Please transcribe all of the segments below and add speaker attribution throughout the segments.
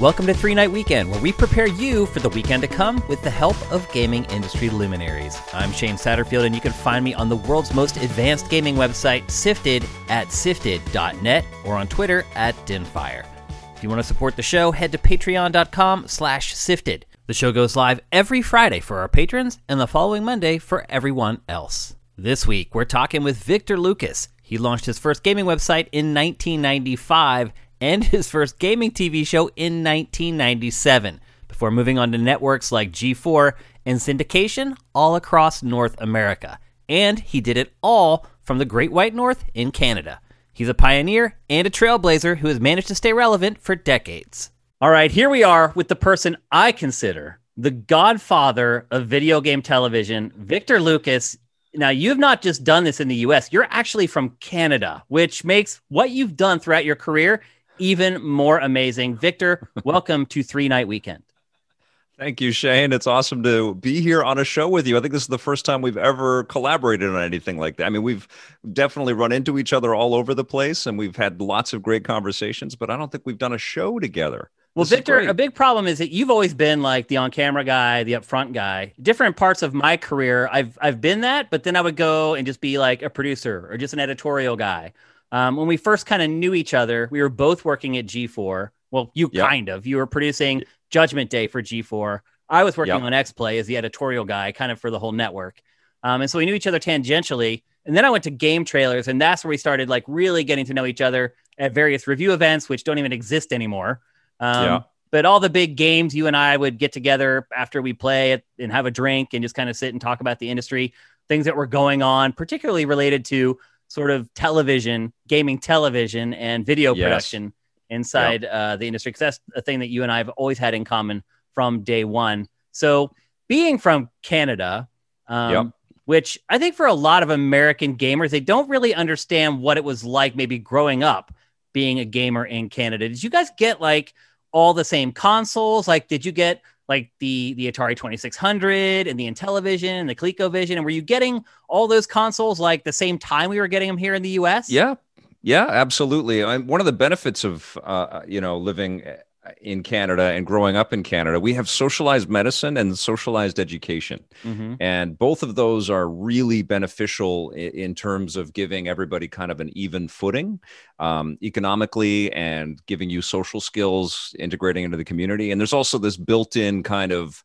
Speaker 1: Welcome to Three Night Weekend, where we prepare you for the weekend to come with the help of gaming industry luminaries. I'm Shane Satterfield, and you can find me on the world's most advanced gaming website, Sifted, at sifted.net or on Twitter at Dinofire. If you want to support the show, head to patreon.com slash sifted. The show goes live every Friday for our patrons and the following Monday for everyone else. This week, we're talking with Victor Lucas. He launched his first gaming website in 1995 and his first gaming TV show in 1997, before moving on to networks like G4 and syndication all across North America. And he did it all from the Great White North in Canada. He's a pioneer and a trailblazer who has managed to stay relevant for decades. All right, here we are with the person I consider the godfather of video game television, Victor Lucas. Now, you've not just done this in the US, you're actually from Canada, which makes what you've done throughout your career even more amazing. Victor, welcome to Three Night Weekend.
Speaker 2: Thank you, Shane. It's awesome to be here on a show with you. I think this is the first time we've ever collaborated on anything like that. I mean, we've definitely run into each other all over the place and we've had lots of great conversations, but I don't think we've done a show together.
Speaker 1: Well, this Victor, a big problem is that you've always been like the on-camera guy, the upfront guy. Different parts of my career, I've I've been that, but then I would go and just be like a producer or just an editorial guy. Um, when we first kind of knew each other, we were both working at G4. Well, you yep. kind of. You were producing Judgment Day for G4. I was working yep. on X Play as the editorial guy, kind of for the whole network. Um, and so we knew each other tangentially. And then I went to GameTrailers, and that's where we started like really getting to know each other at various review events, which don't even exist anymore. Um, yeah. But all the big games, you and I would get together after we play it and have a drink and just kind of sit and talk about the industry, things that were going on, particularly related to sort of television, gaming television, and video yes. production inside yep. uh, the industry. Because that's a thing that you and I have always had in common from day one. So, being from Canada, um, yep. which I think for a lot of American gamers, they don't really understand what it was like maybe growing up being a gamer in Canada. Did you guys get like all the same consoles? Like, did you get like the the Atari 2600 and the Intellivision and the ColecoVision? And were you getting all those consoles like the same time we were getting them here in the U.S.?
Speaker 2: Yeah, yeah, absolutely. I one of the benefits of uh, you know living in Canada and growing up in Canada, we have socialized medicine and socialized education. Mm-hmm. And both of those are really beneficial in, in, terms of giving everybody kind of an even footing um, economically and giving you social skills, integrating into the community. And there's also this built in kind of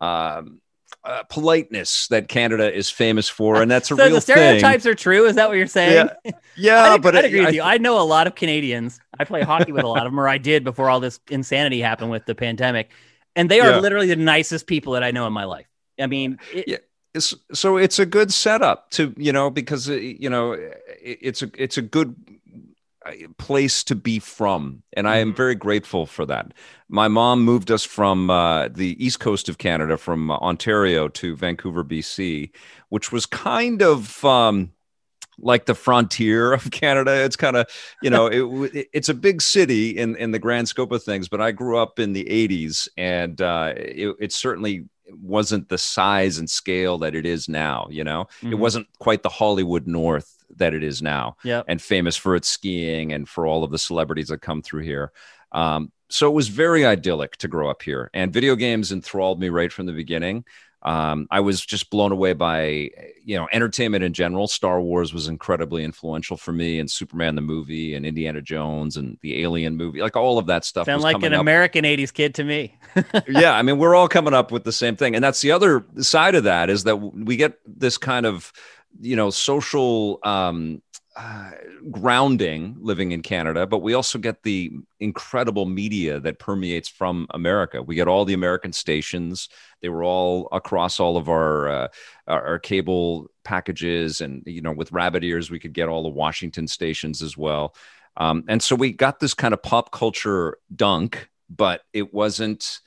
Speaker 2: um, uh, politeness that Canada is famous for, and that's a
Speaker 1: so
Speaker 2: real
Speaker 1: the stereotypes thing. are true. Is that what you're saying?
Speaker 2: Yeah, yeah
Speaker 1: I
Speaker 2: but
Speaker 1: I agree with you. I know a lot of Canadians. I play hockey with a lot of them, or I did before all this insanity happened with the pandemic, and they are yeah. literally the nicest people that I know in my life. I mean,
Speaker 2: it, yeah. It's, so it's a good setup to you know because uh, you know it's a it's a good place to be from and i am mm-hmm. very grateful for that my mom moved us from uh, the east coast of canada from uh, ontario to vancouver bc which was kind of um, like the frontier of canada it's kind of you know it, it's a big city in, in the grand scope of things but i grew up in the 80s and uh, it, it certainly wasn't the size and scale that it is now you know mm-hmm. it wasn't quite the hollywood north that it is now and famous for its skiing and for all of the celebrities that come through here. Um, so it was very idyllic to grow up here, and video games enthralled me right from the beginning. Um, I was just blown away by you know entertainment in general. Star Wars was incredibly influential for me, and Superman the movie, and Indiana Jones, and the Alien movie, like all of that stuff.
Speaker 1: Sound like an
Speaker 2: up.
Speaker 1: American '80s kid to me.
Speaker 2: yeah, I mean, we're all coming up with the same thing, and that's the other side of that is that we get this kind of you know social um, uh, grounding living in Canada, but we also get the incredible media that permeates from America. We get all the American stations; they were all across all of our uh, our, cable packages, and you know, with rabbit ears, we could get all the Washington stations as well. Um, and so we got this kind of pop culture dunk, but it wasn't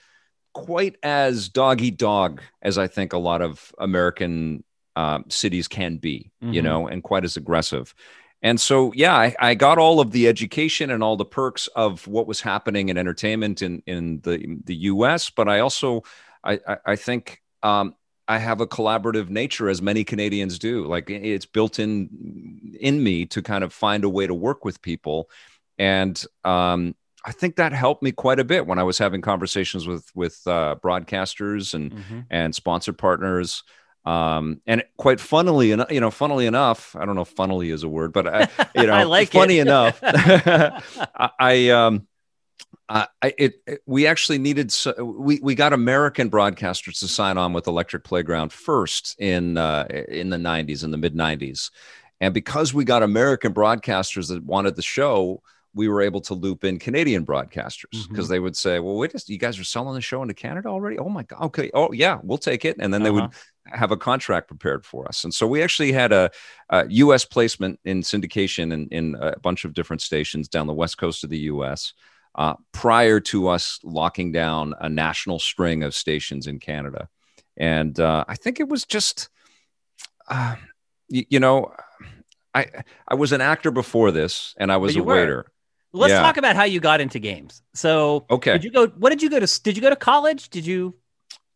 Speaker 2: quite as doggy dog as I think a lot of American um, cities can be, mm-hmm. you know, and quite as aggressive. And so, yeah, I, I, got all of the education and all the perks of what was happening in entertainment in, in the the U.S. But I also, I, I, I think um, I have a collaborative nature, as many Canadians do. Like it's built in in me to kind of find a way to work with people, and um, I think that helped me quite a bit when I was having conversations with with uh, broadcasters and mm-hmm. and sponsor partners. Um, and quite funnily enough, you know, funnily enough, I don't know if funnily is a word, but I, you know,
Speaker 1: I like
Speaker 2: funny enough, I, I, um, I, it, it, we actually needed, we, we got American broadcasters to sign on with Electric Playground first in, uh, in the nineties, in the mid nineties. And because we got American broadcasters that wanted the show, we were able to loop in Canadian broadcasters because mm-hmm. they would say, "Well, wait, you guys are selling the show into Canada already? Oh my god, okay, oh yeah, we'll take it." And then uh-huh. they would uh-huh. Have a contract prepared for us. And so we actually had a, a U.S. placement in syndication in, in, a bunch of different stations down the west coast of the U.S. Uh, prior to us locking down a national string of stations in Canada. And uh, I think it was just, uh, you, you know. I I was an actor before this, and I was a waiter. Were.
Speaker 1: Let's yeah. talk about how you got into games. So,
Speaker 2: okay,
Speaker 1: did you go? What did you go to? Did you go to college? Did you?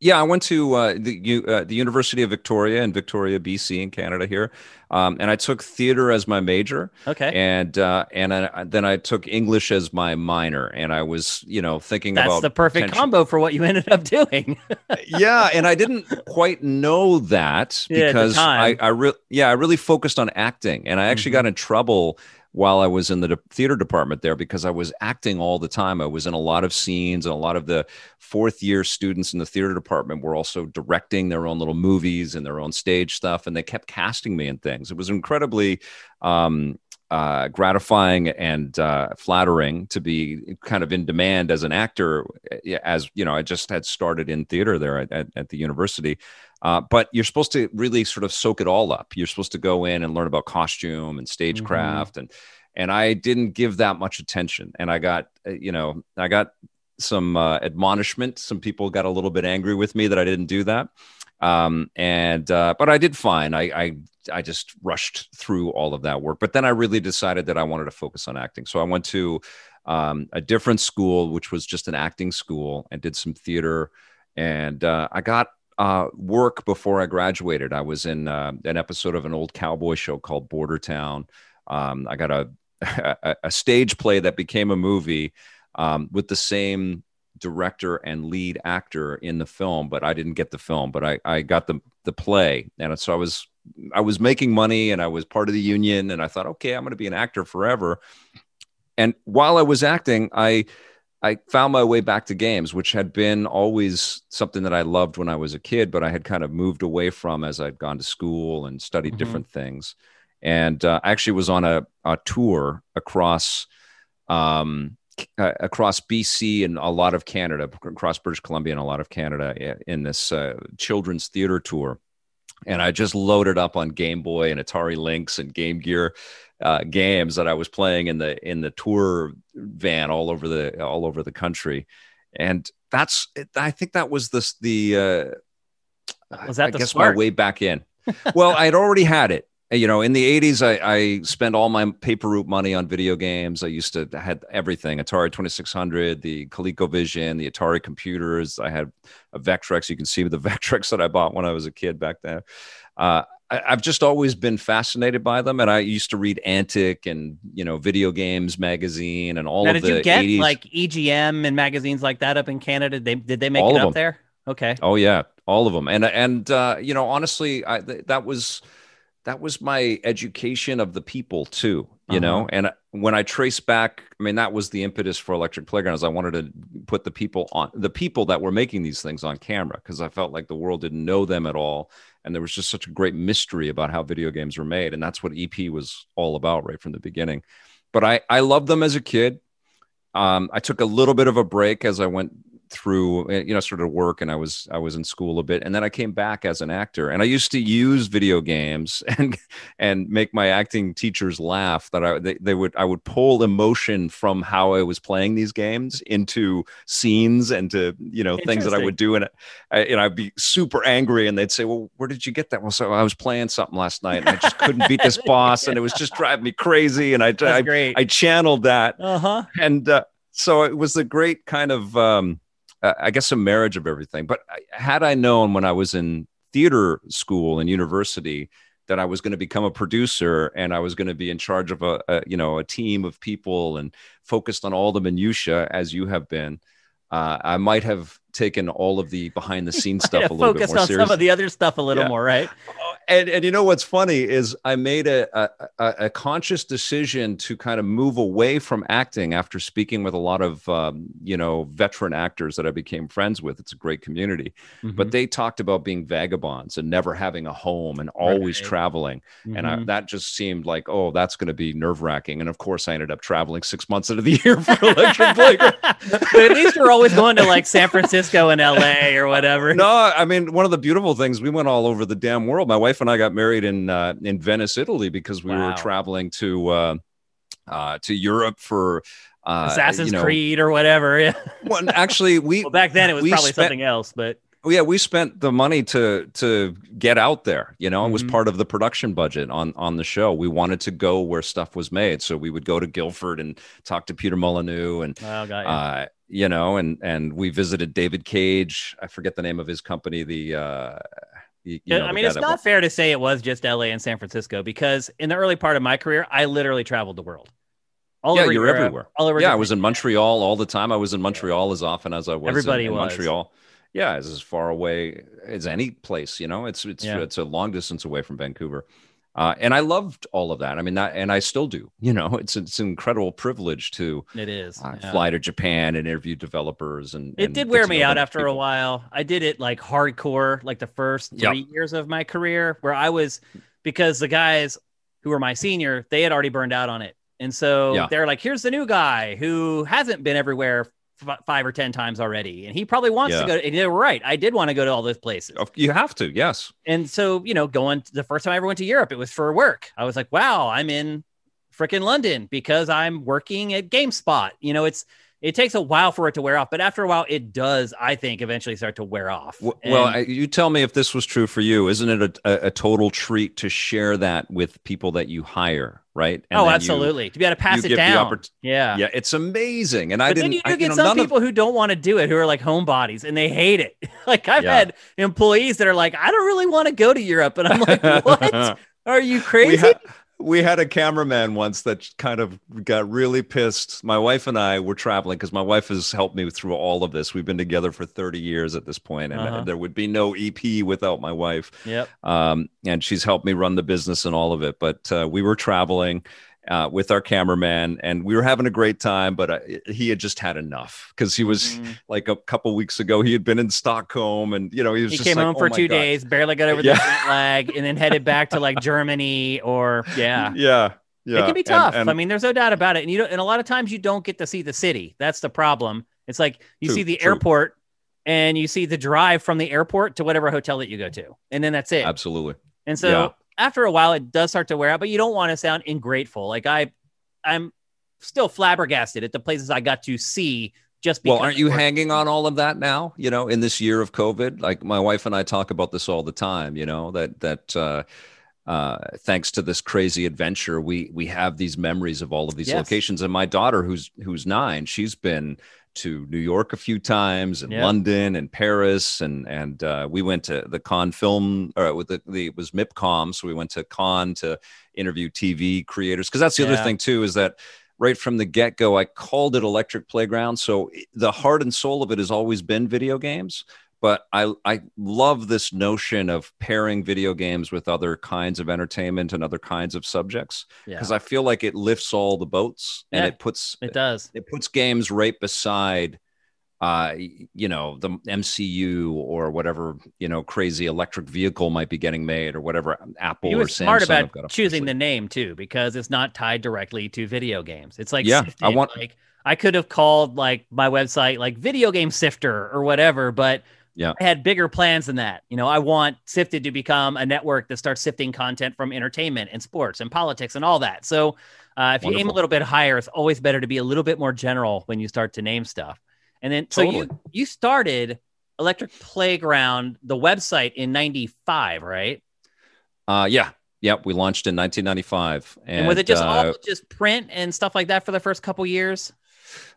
Speaker 2: Yeah, I went to uh, the uh, the University of Victoria in Victoria, BC, in Canada here, um, and I took theater as my major.
Speaker 1: Okay,
Speaker 2: and uh, and I, then I took English as my minor, and I was you know thinking
Speaker 1: that's
Speaker 2: about
Speaker 1: the perfect potential. combo for what you ended up doing.
Speaker 2: yeah, and I didn't quite know that because yeah, I I really yeah I really focused on acting, and I actually mm-hmm. got in trouble while I was in the theater department there because I was acting all the time. I was in a lot of scenes, and a lot of the fourth year students in the theater department were also directing their own little movies and their own stage stuff, and they kept casting me in things. It was incredibly um, uh, gratifying and uh, flattering to be kind of in demand as an actor. As you know, I just had started in theater there at, at, at the university. Uh, but you're supposed to really sort of soak it all up. You're supposed to go in and learn about costume and stagecraft, mm-hmm. and and I didn't give that much attention. And I got, uh, you know, I got some uh, admonishment. Some people got a little bit angry with me that I didn't do that. Um, and uh, but I did fine. I, I I just rushed through all of that work. But then I really decided that I wanted to focus on acting. So I went to um, a different school, which was just an acting school, and did some theater. And uh, I got uh, work before I graduated. I was in uh, an episode of an old cowboy show called Bordertown. Um, I got a, a, a stage play that became a movie um, with the same director and lead actor in the film, but I didn't get the film, but I, I got the the play, and so I was I was making money and I was part of the union, and I thought, okay, I'm going to be an actor forever. And while I was acting, I I found my way back to games, which had been always something that I loved when I was a kid, but I had kind of moved away from as I'd gone to school and studied mm-hmm. different things. And uh, I actually was on a, a tour across um, uh, across BC and a lot of Canada, across British Columbia and a lot of Canada in this uh, children's theater tour. And I just loaded up on Game Boy and Atari Lynx and Game Gear uh, games that I was playing in the in the tour van all over the all over the country, and that's I think that was this the uh,
Speaker 1: was that
Speaker 2: I
Speaker 1: the
Speaker 2: guess
Speaker 1: spark?
Speaker 2: my way back in. well, I'd already had it. You know, in the '80s, I, I spent all my paper route money on video games. I used to I had everything: Atari 2600, the ColecoVision, the Atari computers. I had a Vectrex. You can see the Vectrex that I bought when I was a kid back then. Uh, I, have just always been fascinated by them, and I used to read Antic and you know Video Games magazine and all
Speaker 1: now,
Speaker 2: of
Speaker 1: did
Speaker 2: the.
Speaker 1: Did you get
Speaker 2: 80s.
Speaker 1: like EGM and magazines like that up in Canada? Did they did they make all it up them. there? Okay.
Speaker 2: Oh yeah, all of them, and and uh, you know honestly, I, th- that was that was my education of the people too you uh-huh. know? And when i trace back i mean that was the impetus for electric playgrounds i wanted to put the people on the people that were making these things on camera because i felt like the world didn't know them at all. And there was just such a great mystery about how video games were made. And that's what ep was all about right from the beginning. But i i loved them as a kid. Um, i took a little bit of a break as i went through eh, you know sort of work and i was i was in school a bit and then i came back as an actor and i used to use video games and and make my acting teachers laugh that i they, they would i would pull emotion from how i was playing these games into scenes and to you know things that i would do and I, and i'd be super angry and they'd say well where did you get that? Well so i was playing something last night and i just couldn't beat this boss and it was just driving me crazy and i I, I, channeled that
Speaker 1: uh-huh.
Speaker 2: and uh, so it was a great kind of um, uh, I guess a marriage of everything. But had I known when I was in theater school and university that I was going to become a producer and I was going to be in charge of a, a, you know a team of people and focused on all the minutia as you have been, uh, I might have taken all of the behind the scenes stuff a little bit more
Speaker 1: on
Speaker 2: seriously.
Speaker 1: some of the other stuff a little yeah. more, right?
Speaker 2: And and you know what's funny is I made a, a, a conscious decision to kind of move away from acting after speaking with a lot of um, you know veteran actors that I became friends with. It's a great community, mm-hmm. but they talked about being vagabonds and never having a home and always right. traveling, mm-hmm. and I, mm-hmm. that just seemed like oh that's going to be nerve wracking. And of course I ended up traveling six months out of the year for Electric Playground.
Speaker 1: but at least we're always going to like San Francisco and LA or whatever.
Speaker 2: No, I mean one of the beautiful things we went all over the damn world. My wife and I got married in uh, in Venice, Italy, because we wow. were traveling to uh, uh, to Europe for
Speaker 1: uh, Assassin's you know, Creed or whatever. Yeah.
Speaker 2: well, actually, we
Speaker 1: well, back then it was probably spent, something else, but
Speaker 2: Oh, yeah, we spent the money to to get out there. You know, it was mm-hmm. part of the production budget on on the show. We wanted to go where stuff was made, so we would go to Guildford and talk to Peter Molyneux, and oh, you. Uh, you know, and and we visited David Cage. I forget the name of his company. The uh,
Speaker 1: you, you know, I mean, it's not fair to say it was just LA and San Francisco because in the early part of my career, I literally traveled the world.
Speaker 2: All yeah, you're Europe, everywhere. All over. Yeah, I was in Montreal all the time. I was in Montreal as often as I was.
Speaker 1: Everybody
Speaker 2: in,
Speaker 1: in
Speaker 2: was. Montreal yeah, it's as far away as any place. You know, it's it's yeah. it's a long distance away from Vancouver. Uh, and I loved all of that. I mean, that, and I still do. You know, it's it's an incredible privilege to
Speaker 1: it is
Speaker 2: uh, yeah. fly to Japan and interview developers. And
Speaker 1: it
Speaker 2: and
Speaker 1: did wear me out after people. a while. I did it like hardcore, like the first three yep. years of my career, where I was because the guys who were my senior, they had already burned out on it, and so yeah. they're like, "Here's the new guy who hasn't been everywhere f- five or ten times already, and he probably wants yeah. to go. To, and they were right. I did want to go to all those places.
Speaker 2: Oh, you have to, yes.
Speaker 1: And so you know, going the first time I ever went to Europe, it was for work. I was like, wow, I'm in freaking London because I'm working at GameSpot. You know, it's it takes a while for it to wear off, but after a while, it does. I think eventually start to wear off.
Speaker 2: Well, and, well you tell me if this was true for you. Isn't it a, a, total treat to share that with people that you hire? Right?
Speaker 1: And oh, absolutely. You, to be able to pass it down. Oppor- yeah,
Speaker 2: yeah, it's amazing. And
Speaker 1: but
Speaker 2: I didn't.
Speaker 1: Then you do
Speaker 2: I,
Speaker 1: get
Speaker 2: you
Speaker 1: know, some people of... who don't want to do it, who are like homebodies, and they hate it. like I've yeah. had employees that are like, I don't really want to go to Europe, and I'm like, what? Are you crazy?
Speaker 2: we had a cameraman once that kind of got really pissed. My wife and I were traveling because my wife has helped me through all of this. We've been together for 30 years at this point, and uh-huh. there would be no EP without my wife.
Speaker 1: Yep.
Speaker 2: Um, and she's helped me run the business and all of it. But uh, we were traveling uh, with our cameraman, and we were having a great time. But uh, he had just had enough because he was mm-hmm. like a couple weeks ago. He had been in Stockholm, and you know he was.
Speaker 1: He
Speaker 2: just
Speaker 1: came
Speaker 2: like,
Speaker 1: home
Speaker 2: oh
Speaker 1: for two God. days, barely got over yeah. the jet lag, and then headed back to like Germany or yeah,
Speaker 2: yeah. Yeah,
Speaker 1: it can be tough. And, and, I mean, there's no doubt about it. And you don't, and a lot of times you don't get to see the city. That's the problem. It's like you true, see the true. airport and you see the drive from the airport to whatever hotel that you go to, and then that's it.
Speaker 2: Absolutely.
Speaker 1: And so yeah. After a while, it does start to wear out. But you don't want to sound ingrateful. Like I, I'm still flabbergasted at the places I got to see just
Speaker 2: well aren't you hanging on all of that now you know in this year of covid like my wife and i talk about this all the time you know that that uh uh, thanks to this crazy adventure, we we have these memories of all of these yes. locations. And my daughter, who's who's nine, she's been to New York a few times, and yeah. London, and Paris, and and uh, we went to the Cannes Film, or with the, the it was MIPCOM, so we went to Cannes to interview TV creators. Because that's the yeah. other thing too is that right from the get go, I called it Electric Playground. So the heart and soul of it has always been video games but I I love this notion of pairing video games with other kinds of entertainment and other kinds of subjects because yeah. I feel like it lifts all the boats and yeah, it puts
Speaker 1: it does
Speaker 2: it puts games right beside uh you know the MCU or whatever you know crazy electric vehicle might be getting made or whatever Apple
Speaker 1: or
Speaker 2: Samsung
Speaker 1: smart about choosing the name too because it's not tied directly to video games it's like
Speaker 2: yeah I want
Speaker 1: like I could have called like my website like video game sifter or whatever but
Speaker 2: yeah.
Speaker 1: I had bigger plans than that. You know, I want Sifted to become a network that starts sifting content from entertainment and sports and politics and all that. So uh, if Wonderful. you aim a little bit higher, it's always better to be a little bit more general when you start to name stuff. And then, totally. so you you started Electric Playground, the website in '95, right?
Speaker 2: Uh, yeah, Yep, we launched in 1995. And,
Speaker 1: and was it just uh, all just print and stuff like that for the first couple years?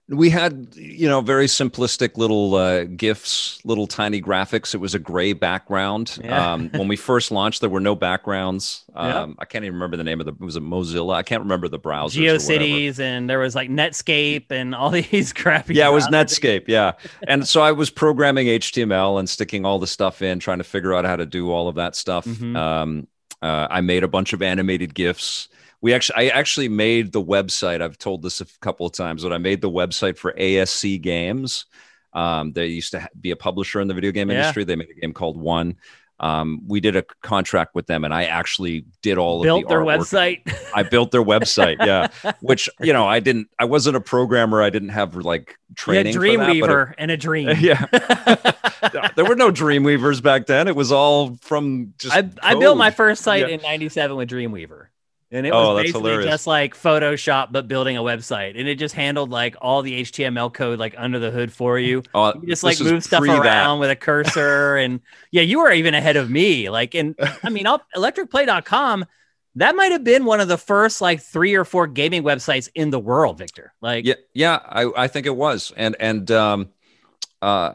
Speaker 2: We had you know very simplistic little uh, gifs little tiny graphics it was a gray background
Speaker 1: Yeah.
Speaker 2: um, when we first launched there were no backgrounds um, i can't even remember the name of the it was a mozilla i can't remember the browser.
Speaker 1: GeoCities and there was like Netscape and all these crappy.
Speaker 2: yeah it was netscape yeah and so i was programming html and sticking all the stuff in trying to figure out how to do all of that stuff
Speaker 1: Mhm.
Speaker 2: um, uh, i made a bunch of animated gifs we actually i actually made the website i've told this a couple of times but i made the website for asc games um, they used to be a publisher in the video game
Speaker 1: Yeah.
Speaker 2: industry they made a game called one um, we did a contract with them and i actually did all
Speaker 1: Built
Speaker 2: of the
Speaker 1: their
Speaker 2: artwork.
Speaker 1: website.
Speaker 2: i built their website yeah which you know i didn't i wasn't a programmer i didn't have like training
Speaker 1: Dreamweaver and a dream.
Speaker 2: yeah there were no dreamweavers back then it was all from just
Speaker 1: I, I built my first site
Speaker 2: Yeah.
Speaker 1: in 97 with Dreamweaver. And it
Speaker 2: Oh,
Speaker 1: was basically
Speaker 2: hilarious.
Speaker 1: just like Photoshop, but building a website. And it just handled like all the HTML code like under the hood for you.
Speaker 2: Oh,
Speaker 1: You just like move stuff
Speaker 2: pre that.
Speaker 1: around with a cursor. and yeah, you were even ahead of me. Like, and I mean, I'll- electricplay.com, that might have been one of the first like three or four gaming websites in the world, Victor. Like,
Speaker 2: yeah yeah I, I think it was and and um uh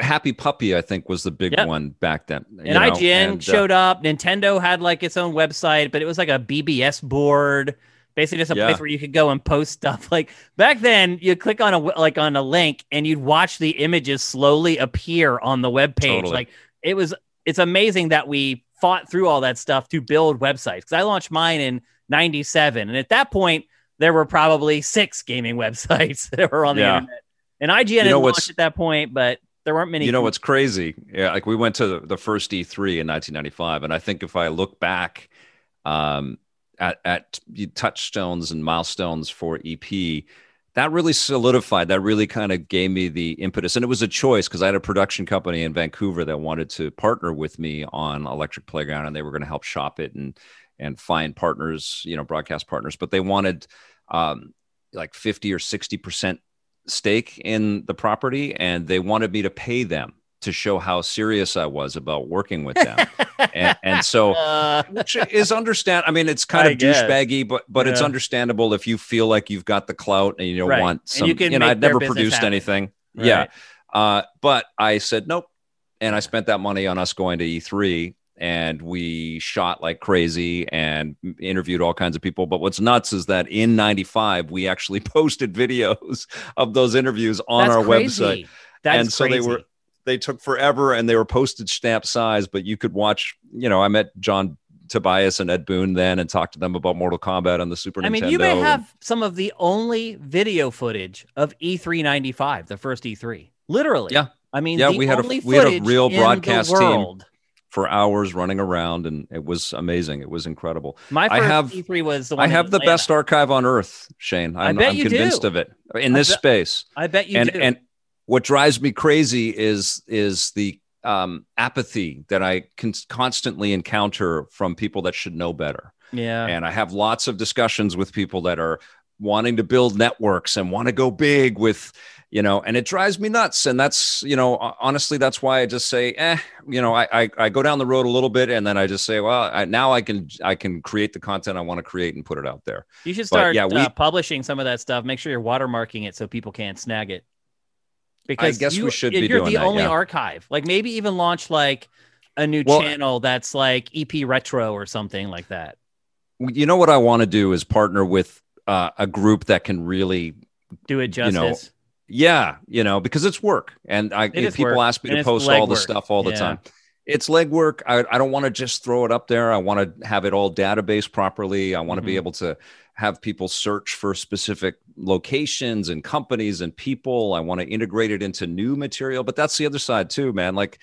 Speaker 2: happy puppy i think was the big
Speaker 1: Yep.
Speaker 2: one back then
Speaker 1: and
Speaker 2: know,
Speaker 1: IGN
Speaker 2: and, uh,
Speaker 1: showed up. Nintendo had like its own website, but it was like a BBS board, basically just a
Speaker 2: Yeah.
Speaker 1: place where you could go and post stuff. Like back then, you click on a like on a link and you'd watch the images slowly appear on the web page.
Speaker 2: Totally.
Speaker 1: Like it was, it's amazing that we fought through all that stuff to build websites. Because I launched mine in '97, and at that point, there were probably six gaming websites that were on the
Speaker 2: Yeah.
Speaker 1: internet. And IGN
Speaker 2: You know
Speaker 1: launched at that point, but there weren't many.
Speaker 2: you know what's crazy yeah like we went to the, the first e3 in 1995 and i think if i look back um at at touchstones and milestones for ep that really solidified that really kind of gave me the impetus and it was a choice because i had a production company in vancouver that wanted to partner with me on electric playground and they were going to help shop it and and find partners you know broadcast partners but they wanted um like 50 or 60 percent stake in the property and they wanted me to pay them to show how serious I was about working with them. and, and so
Speaker 1: Uh,
Speaker 2: which is understand I mean it's kind
Speaker 1: I
Speaker 2: of
Speaker 1: guess.
Speaker 2: douchebaggy but but it's understandable if you feel like you've got the clout and you don't
Speaker 1: Right.
Speaker 2: want some
Speaker 1: you
Speaker 2: you,
Speaker 1: can
Speaker 2: know
Speaker 1: make
Speaker 2: I'd never produced
Speaker 1: happen.
Speaker 2: anything.
Speaker 1: Right.
Speaker 2: Yeah. Uh but I said nope and I spent that money on us going to E3 and we shot like crazy and interviewed all kinds of people. But what's nuts is that in 95, we actually posted videos of those interviews on
Speaker 1: That's
Speaker 2: our
Speaker 1: crazy.
Speaker 2: website.
Speaker 1: That's
Speaker 2: and so they
Speaker 1: crazy.
Speaker 2: were they took forever and they were postage stamp size, but you could watch, you know, I met John Tobias and Ed Boon then and talked to them about Mortal Kombat on the Super
Speaker 1: I
Speaker 2: Nintendo.
Speaker 1: mean, you may have some of the only video footage of E E395, the first E3. Literally.
Speaker 2: Yeah.
Speaker 1: I mean,
Speaker 2: Yeah, we had a- we had a real broadcast team. For hours running around and it was amazing. It was incredible.
Speaker 1: My
Speaker 2: I have-
Speaker 1: E3 was the one
Speaker 2: I have the
Speaker 1: Atlanta.
Speaker 2: best archive on earth, Shane. I'm,
Speaker 1: bet
Speaker 2: I'm
Speaker 1: you
Speaker 2: convinced
Speaker 1: do.
Speaker 2: of it in
Speaker 1: I
Speaker 2: this
Speaker 1: bet-
Speaker 2: space.
Speaker 1: I bet you
Speaker 2: and
Speaker 1: do.
Speaker 2: and what drives me crazy is is the um, apathy that I can constantly encounter from people that should know better.
Speaker 1: yeah.
Speaker 2: And I have lots of discussions with people that are wanting to build networks and want to go big with, you know, and it drives me nuts. And that's, you know, honestly, that's why I just say, eh, you know, I, I, I go down the road a little bit and then I just say, well, I, now I can, I can create the content I want to create and put it out there.
Speaker 1: you should
Speaker 2: but
Speaker 1: start
Speaker 2: yeah, we-
Speaker 1: uh, publishing some of that stuff. Make sure you're watermarking it so people can't snag it. Because I
Speaker 2: guess we
Speaker 1: you-
Speaker 2: should be
Speaker 1: you're
Speaker 2: doing
Speaker 1: the
Speaker 2: that,
Speaker 1: only
Speaker 2: yeah.
Speaker 1: archive. Like maybe even launch like a new
Speaker 2: Well-
Speaker 1: channel that's like EP Retro or something like that.
Speaker 2: You know what I want to do is partner with uh, a group that can really
Speaker 1: Do it
Speaker 2: You know. Yeah, you know, because it's work, and I
Speaker 1: is
Speaker 2: people
Speaker 1: work,
Speaker 2: ask me
Speaker 1: and
Speaker 2: to post all the stuff all the
Speaker 1: Yeah.
Speaker 2: time. It's legwork. I, I don't want to just throw it up there. I want to have it all database properly. I want to be
Speaker 1: Mhm.
Speaker 2: able to have people search for specific locations and companies and people. I want to integrate it into new material. But that's the other side too, man. Like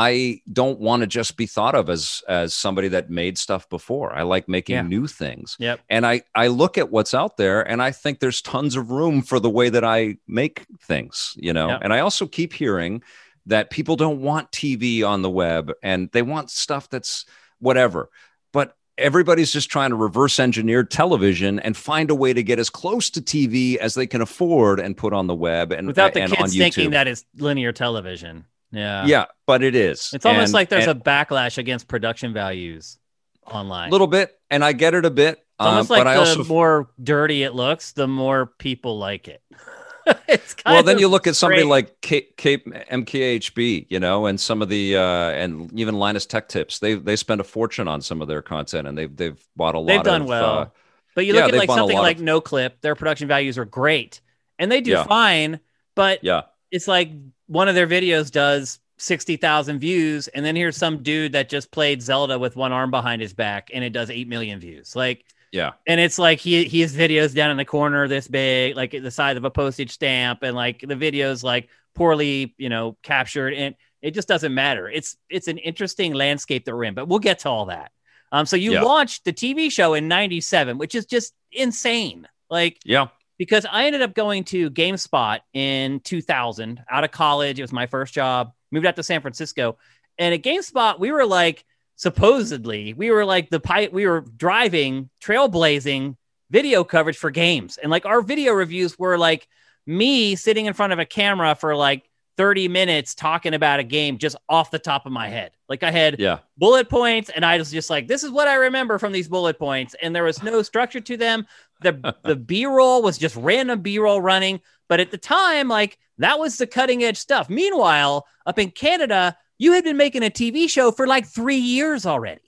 Speaker 2: I don't want to just be thought of as as somebody that made stuff before. I like making
Speaker 1: Yeah.
Speaker 2: new things.
Speaker 1: Yep.
Speaker 2: And I, I look at what's out there and I think there's tons of room for the way that I make things, you know.
Speaker 1: Yeah.
Speaker 2: And I also keep hearing that people don't want TV on the web and they want stuff that's whatever. But everybody's just trying to reverse engineer television and find a way to get as close to TV as they can afford and put on the web and
Speaker 1: Without the
Speaker 2: and on
Speaker 1: kids thinking that it's linear television. Yeah.
Speaker 2: yeah, but it is.
Speaker 1: It's almost
Speaker 2: And-
Speaker 1: like there's
Speaker 2: and
Speaker 1: a backlash against production values online.
Speaker 2: A little bit, and I get it a bit.
Speaker 1: It's almost
Speaker 2: um,
Speaker 1: like
Speaker 2: but I
Speaker 1: the
Speaker 2: also
Speaker 1: more dirty it looks, the more people like it. it's kind
Speaker 2: well, then you look at somebody
Speaker 1: great.
Speaker 2: like Cape, Cape MKBHD, you know, and some of the uh, and even Linus Tech Tips. They they spend a fortune on some of their content, and they've they've bought a lot.
Speaker 1: They've done
Speaker 2: of,
Speaker 1: well.
Speaker 2: Uh,
Speaker 1: But you
Speaker 2: yeah,
Speaker 1: look at like something like
Speaker 2: of-
Speaker 1: Noclip, their production values are great, and they do
Speaker 2: Yeah.
Speaker 1: fine. But
Speaker 2: yeah,
Speaker 1: it's like one of their videos does sixty thousand views, and then here's some dude that just played Zelda with one arm behind his back, and it does eight million views. Like,
Speaker 2: yeah,
Speaker 1: and it's like he he has videos down in the corner this big, like the size of a postage stamp, and like the videos like poorly, you know, captured, and it just doesn't matter. It's it's an interesting landscape that we're in, but we'll get to all that. Um, so you
Speaker 2: Yeah.
Speaker 1: launched the TV show in '97, which is just insane. Like
Speaker 2: yeah.
Speaker 1: Because I ended up going to GameSpot in 2000 out of college. It was my first job. Moved out to San Francisco, and at GameSpot we were like supposedly we were like the pi- we were driving trailblazing video coverage for games, and like our video reviews were like me sitting in front of a camera for like 30 minutes talking about a game just off the top of my head. Like I had
Speaker 2: Yeah.
Speaker 1: bullet points and I was just like this is what I remember from these bullet points and there was no structure to them. The the B-roll was just random B-roll running, but at the time like that was the cutting edge stuff. Meanwhile, up in Canada, you had been making a TV show for like 3 years already.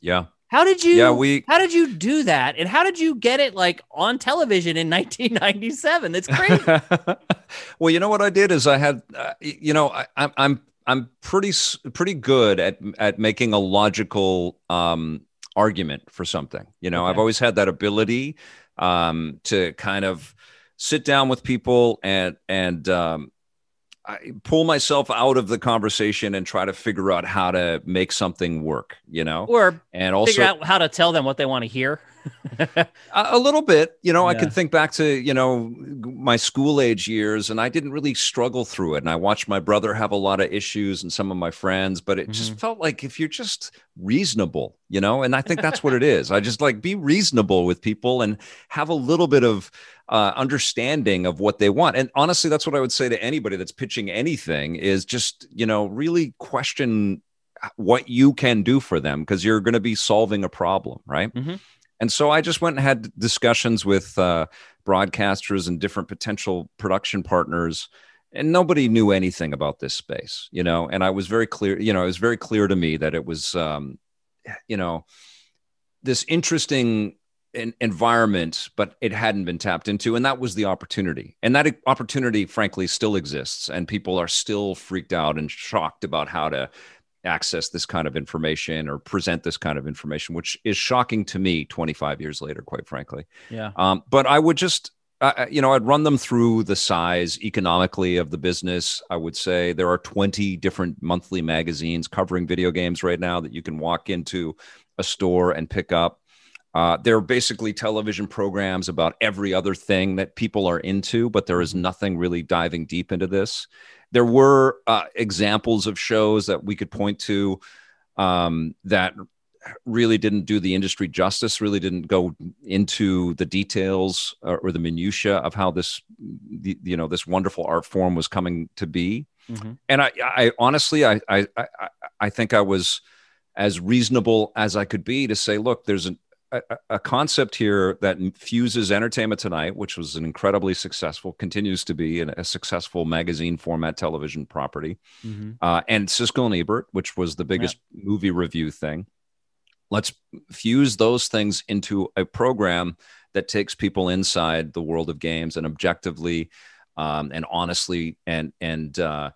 Speaker 2: Yeah.
Speaker 1: How did you
Speaker 2: Yeah, we-
Speaker 1: How did you do that? And how did you get it like on television in 1997? That's crazy.
Speaker 2: well, you know what I did is I had, uh, you know, I, I'm I'm I'm pretty pretty good at at making a logical um, argument for something. You know,
Speaker 1: Okay.
Speaker 2: I've always had that ability um, to kind of sit down with people and and um, I pull myself out of the conversation and try to figure out how to make something work. You know,
Speaker 1: or
Speaker 2: and also
Speaker 1: figure out how to tell them what they want to hear.
Speaker 2: A, little bit you know i
Speaker 1: Yeah.
Speaker 2: can think back to you know my school age years and i didn't really struggle through it and i watched my brother have a lot of issues and some of my friends but it just
Speaker 1: Mhm.
Speaker 2: felt like if you're just reasonable you know and i think that's what it is i just like be reasonable with people and have a little bit of uh, understanding of what they want and honestly that's what i would say to anybody that's pitching anything is just you know really question what you can do for them because you're going to be solving a problem right
Speaker 1: Mhm.
Speaker 2: And so I just went and had discussions with uh, broadcasters and different potential production partners, and nobody knew anything about this space, you know. And I was very clear, you know, it was very clear to me that it was, um, you know, this interesting en- environment, but it hadn't been tapped into, and that was the opportunity. And that opportunity, frankly, still exists, and people are still freaked out and shocked about how to access this kind of information or present this kind of information, which is shocking to me 25 years later, quite frankly.
Speaker 1: Yeah.
Speaker 2: Um, but I would just, uh, you know, I'd run them through the size economically of the business. I would say there are 20 different monthly magazines covering video games right now that you can walk into a store and pick up. Uh, they're basically television programs about every other thing that people are into, but there is nothing really diving deep into this. There were uh, examples of shows that we could point to um, that really didn't do the industry justice, really didn't go into the details or, or the minutia of how this, the, you know, this wonderful art form was coming to be.
Speaker 1: Mhm.
Speaker 2: And I, I honestly, I, I, I, I think I was as reasonable as I could be to say, look, there's an, a, a concept here that fuses Entertainment Tonight, which was an incredibly successful, continues to be an, a successful magazine format television property,
Speaker 1: Mhm.
Speaker 2: uh, and Siskel and Ebert, which was the biggest movie review thing. Let's fuse those things into a program that takes people inside the world of games and objectively um, and honestly and and uh,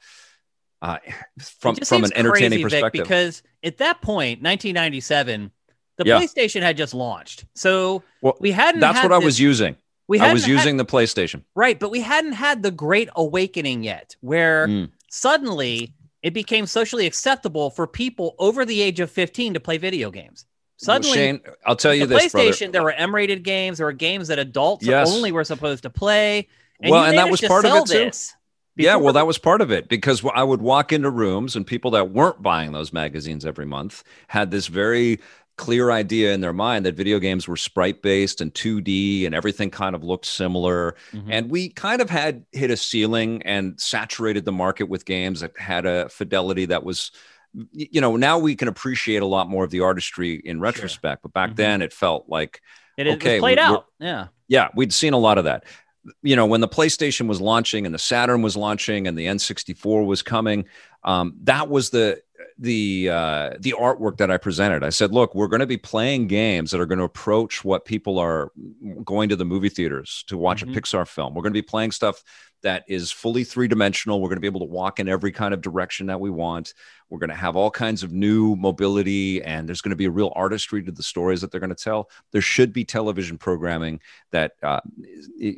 Speaker 2: uh, from from an entertaining
Speaker 1: crazy, Vic,
Speaker 2: perspective.
Speaker 1: because at that point, 1997, the
Speaker 2: Yeah.
Speaker 1: PlayStation had just launched, so
Speaker 2: Well,
Speaker 1: we hadn't.
Speaker 2: That's
Speaker 1: had
Speaker 2: what I was using.
Speaker 1: We
Speaker 2: I was
Speaker 1: had-
Speaker 2: using the PlayStation.
Speaker 1: right, but we hadn't had the Great Awakening yet, where
Speaker 2: Mm.
Speaker 1: suddenly it became socially acceptable for people over the age of 15 to play video games. Suddenly,
Speaker 2: Shane, I'll tell you
Speaker 1: the
Speaker 2: this, brother.
Speaker 1: PlayStation, there were M-rated games, there were games that adults
Speaker 2: Yes.
Speaker 1: only were supposed to play.
Speaker 2: Well, and that was part of it, too. Yeah, well, that was part of it because I would walk into rooms and people that weren't buying those magazines every month had this very clear idea in their mind that video games were sprite based and 2D and everything kind of looked similar.
Speaker 1: Mhm.
Speaker 2: And we kind of had hit a ceiling and saturated the market with games that had a fidelity that was, you know, now we can appreciate a lot more of the artistry in retrospect. But back
Speaker 1: Mhm.
Speaker 2: then it felt like,
Speaker 1: it, it
Speaker 2: okay,
Speaker 1: played out. Yeah.
Speaker 2: yeah, we'd seen a lot of that. you know, when the PlayStation was launching and the Saturn was launching and the N64 was coming, um, that was the the uh, the artwork that I presented. I said, look, we're going to be playing games that are going to approach what people are going to the movie theaters to watch mm-hmm. a Pixar film. We're going to be playing stuff that is fully three dimensional. We're going to be able to walk in every kind of direction that we want. We're going to have all kinds of new mobility, and there's going to be a real artistry to the stories that they're going to tell. There should be television programming that uh,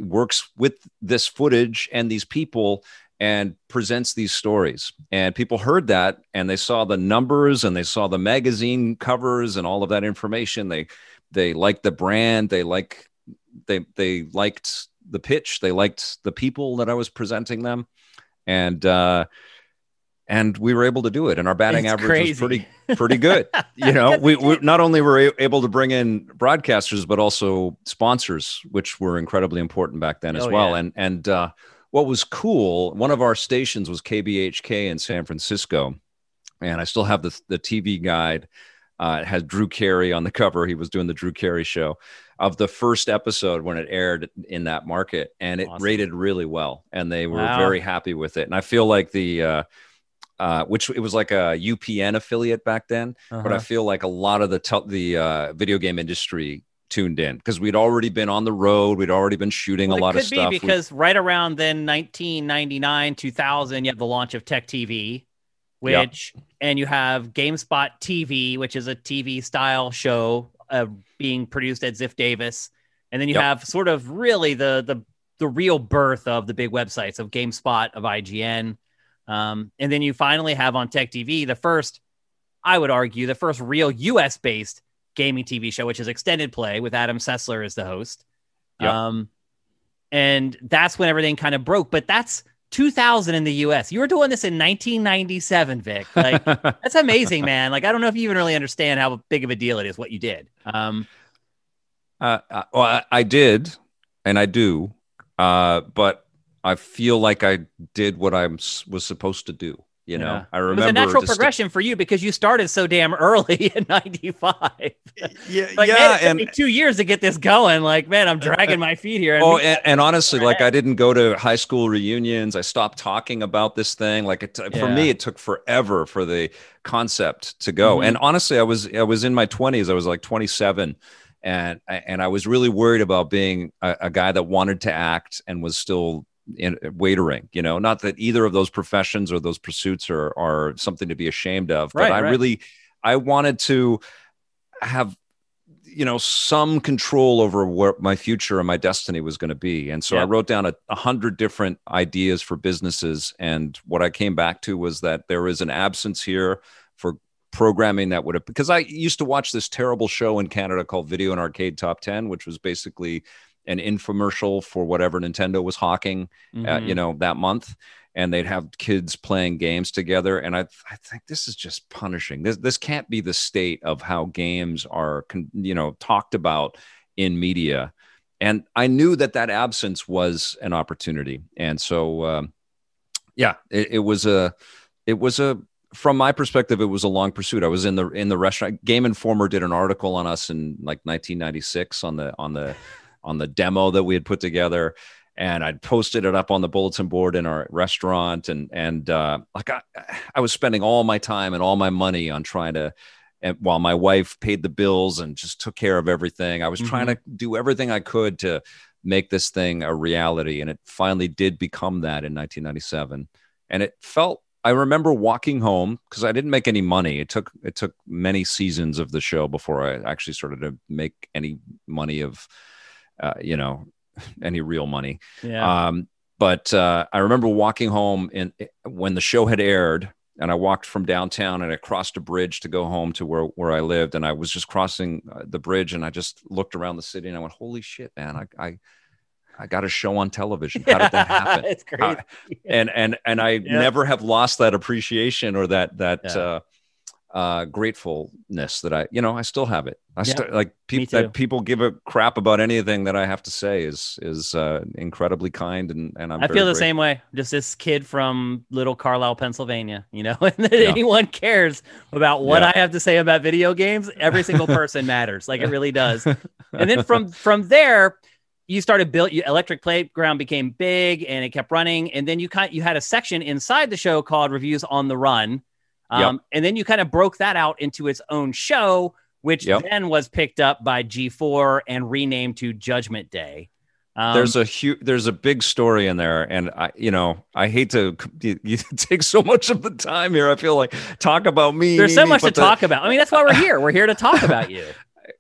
Speaker 2: works with this footage and these people and presents these stories. And people heard that and they saw the numbers and they saw the magazine covers and all of that information. They they liked the brand. They like they they liked the pitch. They liked the people that I was presenting them, and uh, and we were able to do it. And our batting it's average crazy. was pretty pretty good. you know, we, we not only were able to bring in broadcasters, but also sponsors, which were incredibly important back then as oh, well. Yeah. And and uh, what was cool, one of our stations was KBHK in San Francisco, and I still have the the TV guide. Uh, it has Drew Carey on the cover. He was doing the Drew Carey show of the first episode when it aired in that market, and it awesome. rated really well, and they were wow. very happy with it. And I feel like the uh, uh, which it was like a UPN affiliate back then, uh-huh. but I uh-huh. feel like a lot of the te- the uh, video game industry tuned in because we'd already been on the road, we'd already been shooting well, a lot of stuff.
Speaker 1: Be because we... right around then, 1999, 2000, you have the launch of Tech TV, which yep. and you have GameSpot TV, which is a TV style show uh, being produced at Ziff Davis, and then you yep. have sort of really the the the real birth of the big websites of GameSpot of IGN, um, and then you finally have on Tech TV the first, I would argue, the first real U.S. based gaming TV show, which is Extended Play with Adam Sessler as the host. Yep. Um, and that's when everything kind of broke. But that's 2000 in the US. You were doing this in 1997, Vic. Like that's amazing, man. Like I don't know if you even really understand how big of a deal it is what you did. Um,
Speaker 2: uh, uh well, I, I, did, and I do, uh, but I feel like I did what I was supposed to do. You know, yeah. I remember it was
Speaker 1: a natural progression st- for you because you started so damn early in '95.
Speaker 2: Yeah,
Speaker 1: like,
Speaker 2: yeah,
Speaker 1: man, and two years to get this going. Like, man, I'm dragging my feet here.
Speaker 2: And oh, and, and, honestly, like, I didn't go to high school reunions. I stopped talking about this thing. Like, it, yeah. for me, it took forever for the concept to go. Mm-hmm. And honestly, I was I was in my 20s. I was like 27 and and I was really worried about being a, a, guy that wanted to act and was still in uh, waitering you know not that either of those professions or those pursuits are are something to be ashamed of but right, i right. really i wanted to have you know some control over what my future and my destiny was going to be and so yeah. i wrote down a, a, hundred different ideas for businesses and what i came back to was that there is an absence here for programming that would have because i used to watch this terrible show in canada called video and arcade top 10 which was basically an infomercial for whatever Nintendo was hawking, mm-hmm. uh, you know, that month. And they'd have kids playing games together, and I, I think this is just punishing. This this can't be the state of how games are, con- you know, talked about in media. And I knew that that absence was an opportunity, and so um, yeah, it, it was a, it was a from my perspective, it was a long pursuit. I was in the in the restaurant. Game Informer did an article on us in like 1996 on the on the on the demo that we had put together and I'd posted it up on the bulletin board in our restaurant and and uh, like I, I was spending all my time and all my money on trying to and while my wife paid the bills and just took care of everything I was mm-hmm. trying to do everything I could to make this thing a reality and it finally did become that in 1997 and it felt I remember walking home because I didn't make any money. It took it took many seasons of the show before I actually started to make any money of uh, you know, any real money.
Speaker 1: Yeah. Um,
Speaker 2: but uh, I remember walking home in when the show had aired, and I walked from downtown and I crossed a bridge to go home to where where I lived, and I was just crossing uh, the bridge, and I just looked around the city, and I went, "Holy shit, man! I." I I got a show on television. How did that happen?
Speaker 1: it's great.
Speaker 2: and and and I yeah. never have lost that appreciation or that that yeah. uh, uh, gratefulness that I, you know, I still have it. I yeah, like people that people give a crap about anything that I have to say is is uh, incredibly kind and and I'm
Speaker 1: i feel the grateful. same way. Just this kid from Little Carlisle, Pennsylvania, you know, and that yeah. anyone cares about what yeah. I have to say about video games. Every single person matters, like it really does. And then from from there, you started built electric playground became big and it kept running and then you kind you had a section inside the show called reviews on the run um, yep. and then you kind of broke that out into its own show which yep. then was picked up by g4 and renamed to judgment day
Speaker 2: um, there's a huge, there's a big story in there, and I, you know, I hate to you, you, take so much of the time here. I feel like talk about me.
Speaker 1: There's so much to
Speaker 2: the,
Speaker 1: talk about. I mean, that's why we're here. We're here to talk about you.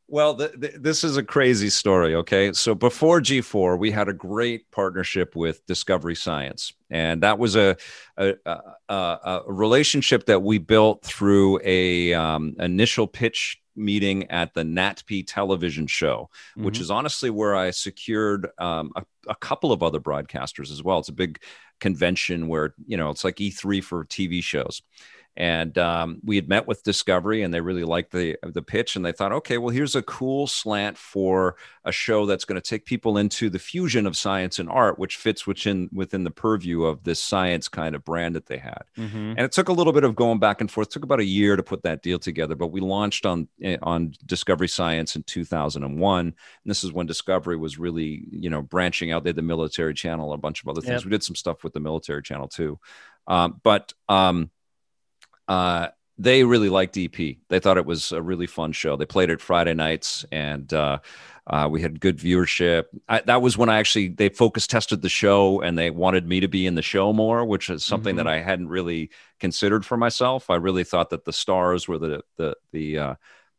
Speaker 2: Well, this is a crazy story. Okay. So before G4, we had a great partnership with Discovery Science. And that was a, a, a, a relationship that we built through a um, initial pitch meeting at the NATPE television show, mm-hmm. which is honestly where I secured um, a, a couple of other broadcasters as well. It's a big convention where, you know, it's like E3 for TV shows and um, we had met with Discovery, and they really liked the the pitch, and they thought, okay, well, here's a cool slant for a show that's going to take people into the fusion of science and art, which fits within within the purview of this science kind of brand that they had. Mm-hmm. And it took a little bit of going back and forth. It took about a year to put that deal together, but we launched on on Discovery Science in 2001, and this is when Discovery was really you know branching out. They had the military channel, a bunch of other things. Yep. We did some stuff with the military channel too, um, but um, uh, they really liked EP. They thought it was a really fun show. They played it Friday nights, and uh, uh, we had good viewership. I, that was when I actually they focus tested the show, and they wanted me to be in the show more, which is something mm-hmm. that I hadn't really considered for myself. I really thought that the stars were the the the uh,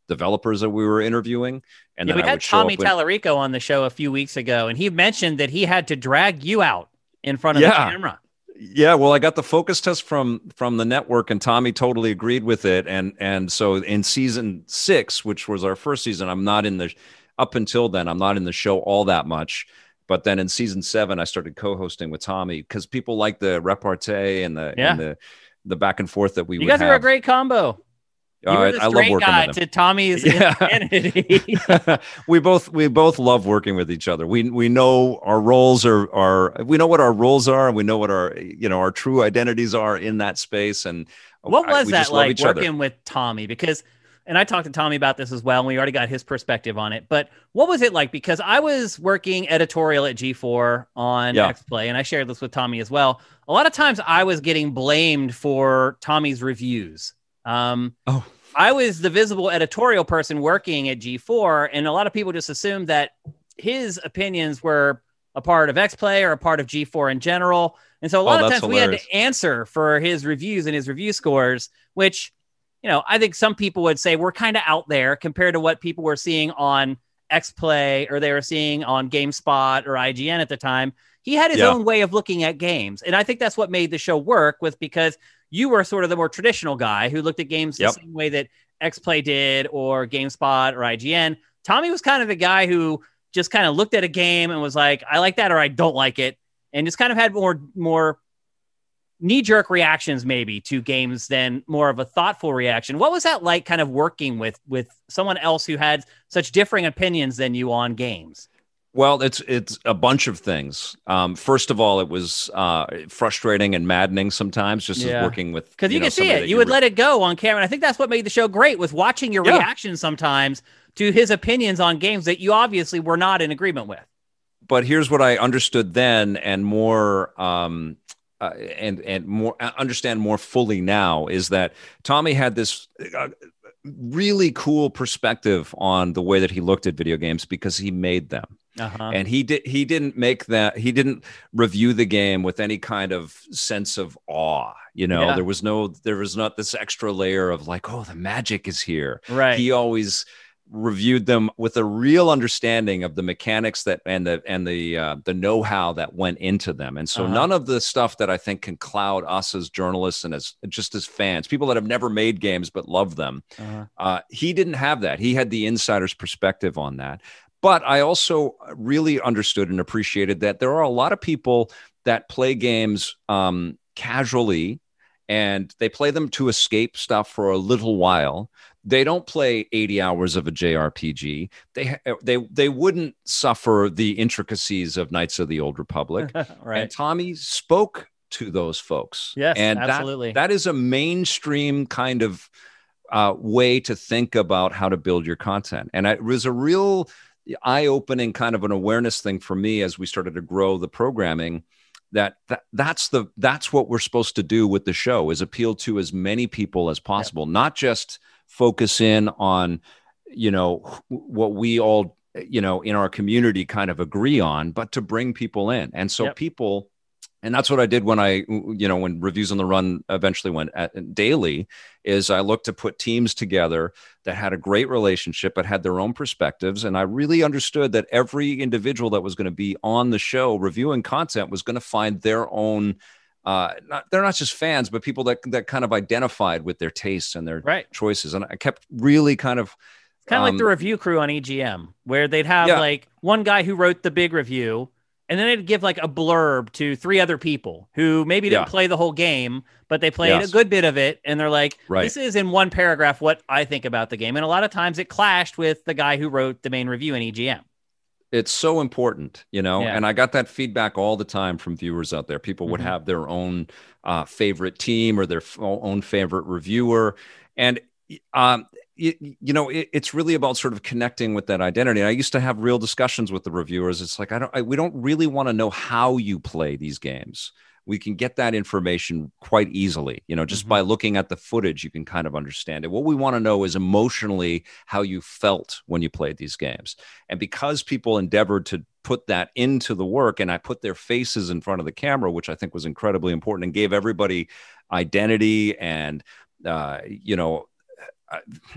Speaker 2: developers that we were interviewing.
Speaker 1: And yeah, we had Tommy Tallarico on the show a few weeks ago, and he mentioned that he had to drag you out in front of yeah. the camera.
Speaker 2: Yeah, well, I got the focus test from from the network, and Tommy totally agreed with it. And and so in season six, which was our first season, I'm not in the up until then, I'm not in the show all that much. But then in season seven, I started co-hosting with Tommy because people like the repartee and the yeah. and the the back and forth that we.
Speaker 1: You guys
Speaker 2: have. are
Speaker 1: a great combo. You were the I love working guy with him. to Tommy's yeah.
Speaker 2: we both we both love working with each other. We we know our roles are are we know what our roles are and we know what our you know our true identities are in that space. And
Speaker 1: what was I, that like working other. with Tommy? Because and I talked to Tommy about this as well, and we already got his perspective on it. But what was it like? Because I was working editorial at G4 on yeah. XPlay, and I shared this with Tommy as well. A lot of times I was getting blamed for Tommy's reviews. Um, oh. I was the visible editorial person working at G4, and a lot of people just assumed that his opinions were a part of XPlay or a part of G4 in general. And so a oh, lot oh, of times hilarious. we had to answer for his reviews and his review scores, which, you know, I think some people would say we're kind of out there compared to what people were seeing on XPlay or they were seeing on GameSpot or IGN at the time. He had his yeah. own way of looking at games. And I think that's what made the show work with because you were sort of the more traditional guy who looked at games yep. the same way that XPlay did or GameSpot or IGN. Tommy was kind of the guy who just kind of looked at a game and was like, I like that or I don't like it. And just kind of had more more knee jerk reactions maybe to games than more of a thoughtful reaction. What was that like kind of working with with someone else who had such differing opinions than you on games?
Speaker 2: Well, it's it's a bunch of things. Um, first of all, it was uh, frustrating and maddening sometimes, just yeah. working with
Speaker 1: because you, you know, can see it. You would re- let it go on camera. And I think that's what made the show great was watching your yeah. reaction sometimes to his opinions on games that you obviously were not in agreement with.
Speaker 2: But here's what I understood then, and more. Um, uh, and and more uh, understand more fully now is that Tommy had this uh, really cool perspective on the way that he looked at video games because he made them uh-huh. And he did he didn't make that he didn't review the game with any kind of sense of awe. You know, yeah. there was no there was not this extra layer of like, oh, the magic is here.
Speaker 1: Right.
Speaker 2: He always reviewed them with a real understanding of the mechanics that and the and the uh, the know-how that went into them and so uh-huh. none of the stuff that i think can cloud us as journalists and as just as fans people that have never made games but love them uh-huh. uh, he didn't have that he had the insider's perspective on that but I also really understood and appreciated that there are a lot of people that play games um, casually and they play them to escape stuff for a little while. They don't play 80 hours of a JRPG. They they they wouldn't suffer the intricacies of Knights of the Old Republic. right. And Tommy spoke to those folks.
Speaker 1: Yes,
Speaker 2: and
Speaker 1: absolutely.
Speaker 2: That, that is a mainstream kind of uh, way to think about how to build your content. And it was a real eye-opening kind of an awareness thing for me as we started to grow the programming that, that that's the that's what we're supposed to do with the show is appeal to as many people as possible not just focus in on you know what we all you know in our community kind of agree on but to bring people in and so yep. people and that's what I did when I, you know, when reviews on the run eventually went at, daily, is I looked to put teams together that had a great relationship, but had their own perspectives, and I really understood that every individual that was going to be on the show reviewing content was going to find their own. Uh, not, they're not just fans, but people that that kind of identified with their tastes and their
Speaker 1: right.
Speaker 2: choices, and I kept really kind of
Speaker 1: kind of um, like the review crew on EGM, where they'd have yeah. like one guy who wrote the big review and then I'd give like a blurb to three other people who maybe didn't yeah. play the whole game, but they played yes. a good bit of it, and they're like, right. "This is in one paragraph what I think about the game." And a lot of times it clashed with the guy who wrote the main review in EGM.
Speaker 2: It's so important, you know, yeah. and I got that feedback all the time from viewers out there. People would mm-hmm. have their own uh, favorite team or their f- own favorite reviewer, and um, you, you know it, it's really about sort of connecting with that identity. And i used to have real discussions with the reviewers. It's like i don't I, we don't really want to know how you play these games. We can get that information quite easily. You know just mm-hmm. by looking at the footage you can kind of understand it. What we want to know is emotionally how you felt when you played these games. And because people endeavored to put that into the work and i put their faces in front of the camera which i think was incredibly important and gave everybody identity and uh, you know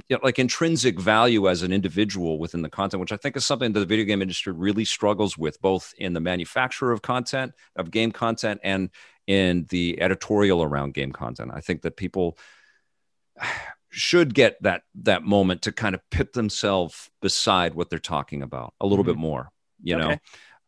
Speaker 2: you know, like intrinsic value as an individual within the content, which I think is something that the video game industry really struggles with, both in the manufacture of content, of game content, and in the editorial around game content. I think that people should get that that moment to kind of pit themselves beside what they're talking about a little mm-hmm. bit more. You okay. know,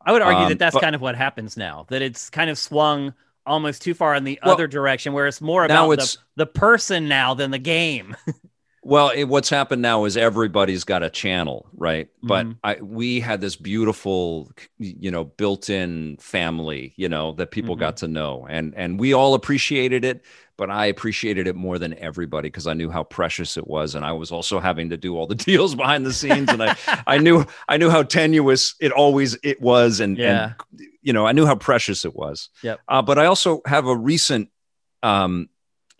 Speaker 1: I would argue um, that that's but, kind of what happens now. That it's kind of swung almost too far in the well, other direction, where it's more about the, the person now than the game.
Speaker 2: Well, it, what's happened now is everybody's got a channel, right? Mm-hmm. But I, we had this beautiful, you know, built-in family, you know, that people mm-hmm. got to know, and and we all appreciated it. But I appreciated it more than everybody because I knew how precious it was, and I was also having to do all the deals behind the scenes, and I I knew I knew how tenuous it always it was, and yeah. and you know I knew how precious it was.
Speaker 1: Yeah.
Speaker 2: Uh, but I also have a recent um,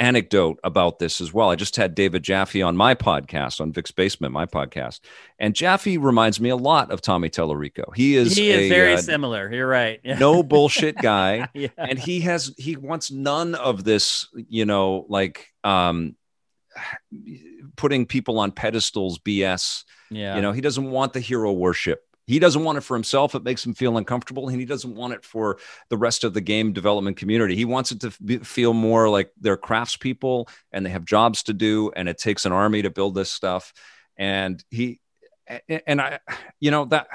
Speaker 2: anecdote about this as well. I just had David Jaffe on my podcast, on Vic's Basement, my podcast, and Jaffe reminds me a lot of Tommy Tallarico. He is
Speaker 1: he is a, very uh, similar. You're right.
Speaker 2: no bullshit guy, yeah. and he has he wants none of this. You know, like um, putting people on pedestals, BS.
Speaker 1: Yeah.
Speaker 2: You know, he doesn't want the hero worship. He doesn't want it for himself. It makes him feel uncomfortable, and he doesn't want it for the rest of the game development community. He wants it to be, feel more like they're craftspeople and they have jobs to do, and it takes an army to build this stuff. And he, and I, you know that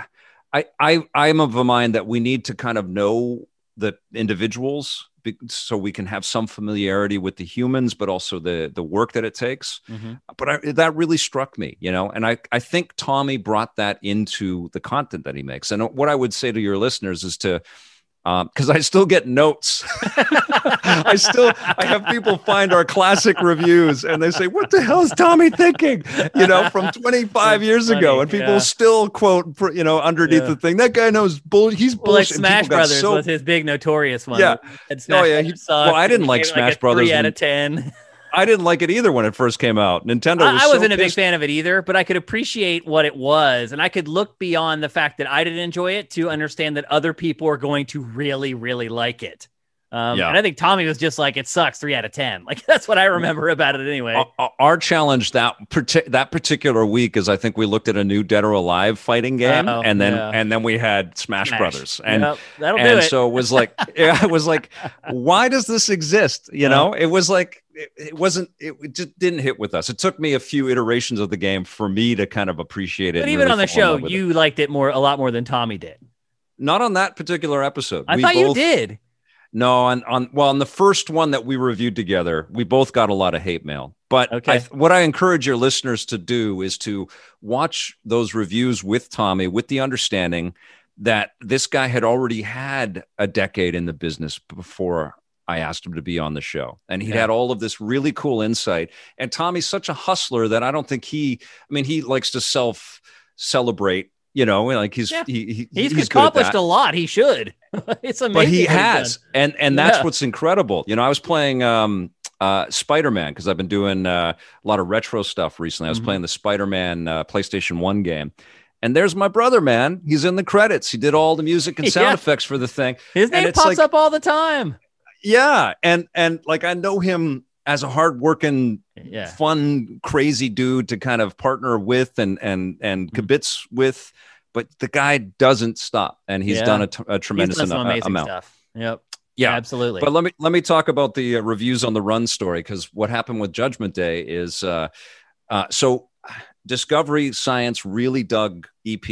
Speaker 2: I I I'm of a mind that we need to kind of know the individuals so we can have some familiarity with the humans, but also the the work that it takes. Mm-hmm. But I, that really struck me, you know, and I I think Tommy brought that into the content that he makes. And what I would say to your listeners is to because um, I still get notes. I still I have people find our classic reviews and they say, "What the hell is Tommy thinking?" You know, from 25 years funny, ago, and people yeah. still quote, you know, underneath yeah. the thing. That guy knows bull. He's well,
Speaker 1: bullshit. Like Smash Brothers so... was his big notorious one.
Speaker 2: Yeah. oh yeah. He, well, I didn't like Smash
Speaker 1: like
Speaker 2: Brothers.
Speaker 1: Three out of ten.
Speaker 2: I didn't like it either when it first came out. Nintendo. Was
Speaker 1: I, wasn't
Speaker 2: so
Speaker 1: a big fan of it either, but I could appreciate what it was, and I could look beyond the fact that I didn't enjoy it to understand that other people are going to really, really like it. Um, yeah. And I think Tommy was just like, it sucks, three out of 10. Like, that's what I remember about it anyway.
Speaker 2: Our, our challenge that, that particular week is I think we looked at a new Dead or Alive fighting game, Uh-oh, and then yeah. and then we had Smash, Smash. Brothers. And, yep, that'll and it. so it was like, it was like, why does this exist? You know, it was like, it, it, wasn't it, just didn't hit with us it took me a few iterations of the game for me to kind of appreciate it
Speaker 1: but even really on the show you it. liked it more a lot more than tommy did
Speaker 2: not on that particular episode
Speaker 1: i we thought both, you did
Speaker 2: no, on on well, on the first one that we reviewed together, we both got a lot of hate mail. But okay. I, what I encourage your listeners to do is to watch those reviews with Tommy, with the understanding that this guy had already had a decade in the business before I asked him to be on the show. And he yeah. had all of this really cool insight. And Tommy's such a hustler that I don't think he, I mean, he likes to self celebrate You know, like he's
Speaker 1: Yeah.
Speaker 2: he, he-
Speaker 1: He's,
Speaker 2: he's
Speaker 1: accomplished a lot. He should. it's amazing.
Speaker 2: but he has and and that's
Speaker 1: Yeah.
Speaker 2: what's incredible you know i was playing um uh spider-man because i've been doing uh, a lot of retro stuff recently i was
Speaker 1: Mhm.
Speaker 2: playing the spider-man uh, playstation 1 game and there's my brother man he's in the credits he did all the music and sound
Speaker 1: Yeah.
Speaker 2: effects for the thing
Speaker 1: His
Speaker 2: and
Speaker 1: name pops
Speaker 2: like-
Speaker 1: up all the time.
Speaker 2: Yeah and and like i know him as a hardworking
Speaker 1: Yeah.
Speaker 2: fun crazy dude to kind of partner with and and and
Speaker 1: Mm-hmm.
Speaker 2: kibitz with but the guy doesn't stop and he's
Speaker 1: Yeah.
Speaker 2: done a, t- a tremendous
Speaker 1: done some
Speaker 2: eno-
Speaker 1: amazing
Speaker 2: amount
Speaker 1: stuff. Yep.
Speaker 2: yeah
Speaker 1: Absolutely.
Speaker 2: but let me let me talk about the uh, reviews on the run story because what happened with Judgment Day is uh, uh, so Discovery Science really dug EP,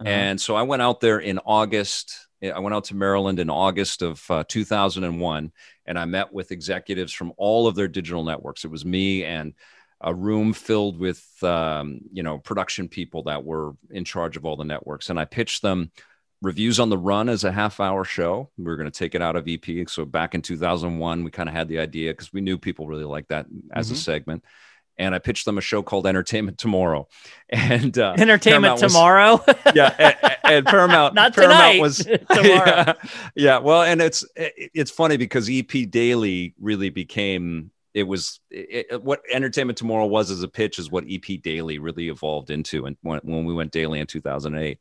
Speaker 1: Uh-huh.
Speaker 2: and so I went out there in August. I went out to Maryland in August of uh, 2001, and I met with executives from all of their digital networks. It was me and a room filled with um, you know production people that were in charge of all the networks, and I pitched them reviews on the run as a half hour show. We were going to take it out of EP. So back in 2001, we kind of had the idea because we knew people really liked that as a
Speaker 1: Mhm.
Speaker 2: segment. And I pitched them a show called Entertainment Tomorrow. And uh,
Speaker 1: Entertainment
Speaker 2: Paramount was-
Speaker 1: tomorrow.
Speaker 2: yeah, and, and Paramount,
Speaker 1: Not
Speaker 2: Paramount
Speaker 1: tonight.
Speaker 2: was
Speaker 1: Tomorrow.
Speaker 2: yeah, yeah. Well, and it's it, it's funny because EP Daily really became it was it, what Entertainment Tomorrow was as a pitch is what EP Daily really evolved into, and when, when we went daily in 2008.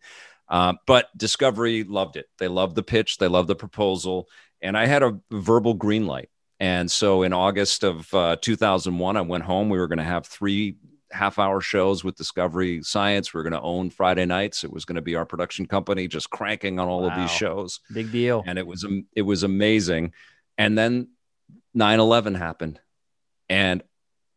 Speaker 2: Um, but Discovery loved it. They loved the pitch. They loved the proposal, and I had a verbal green light. And so in August of uh, 2001, I went home. We were going to have three half hour shows with Discovery Science. We were going to own Friday nights. It was going to be our production company just cranking on all of these shows.
Speaker 1: Big deal.
Speaker 2: And it was, it was amazing. And then 9 11 happened and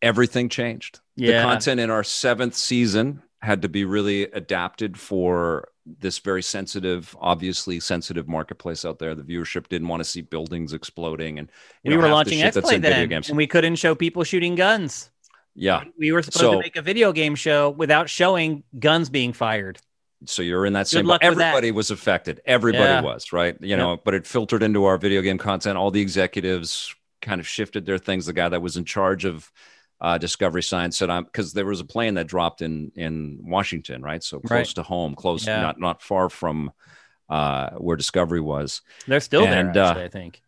Speaker 2: everything changed.
Speaker 1: Yeah.
Speaker 2: The content in our seventh season had to be really adapted for this very sensitive, obviously sensitive marketplace out there. The viewership didn't want to see buildings exploding, and
Speaker 1: we
Speaker 2: know,
Speaker 1: were launching
Speaker 2: in video
Speaker 1: then,
Speaker 2: games.
Speaker 1: and we couldn't show people shooting guns.
Speaker 2: Yeah,
Speaker 1: We were supposed
Speaker 2: So-
Speaker 1: to make a video game show without showing guns being fired.
Speaker 2: so you're in that same.
Speaker 1: luck.
Speaker 2: Everybody was affected. Everybody
Speaker 1: Yeah.
Speaker 2: was right. You know, but it filtered into our video game content. All the executives kind of shifted their things. The guy that was in charge of uh, Discovery Science said, "I'm," because there was a plane that dropped in in Washington, right? So close
Speaker 1: Right.
Speaker 2: to home, close,
Speaker 1: Yeah.
Speaker 2: not not far from uh, where Discovery was.
Speaker 1: They're still
Speaker 2: And,
Speaker 1: there,
Speaker 2: uh,
Speaker 1: I think.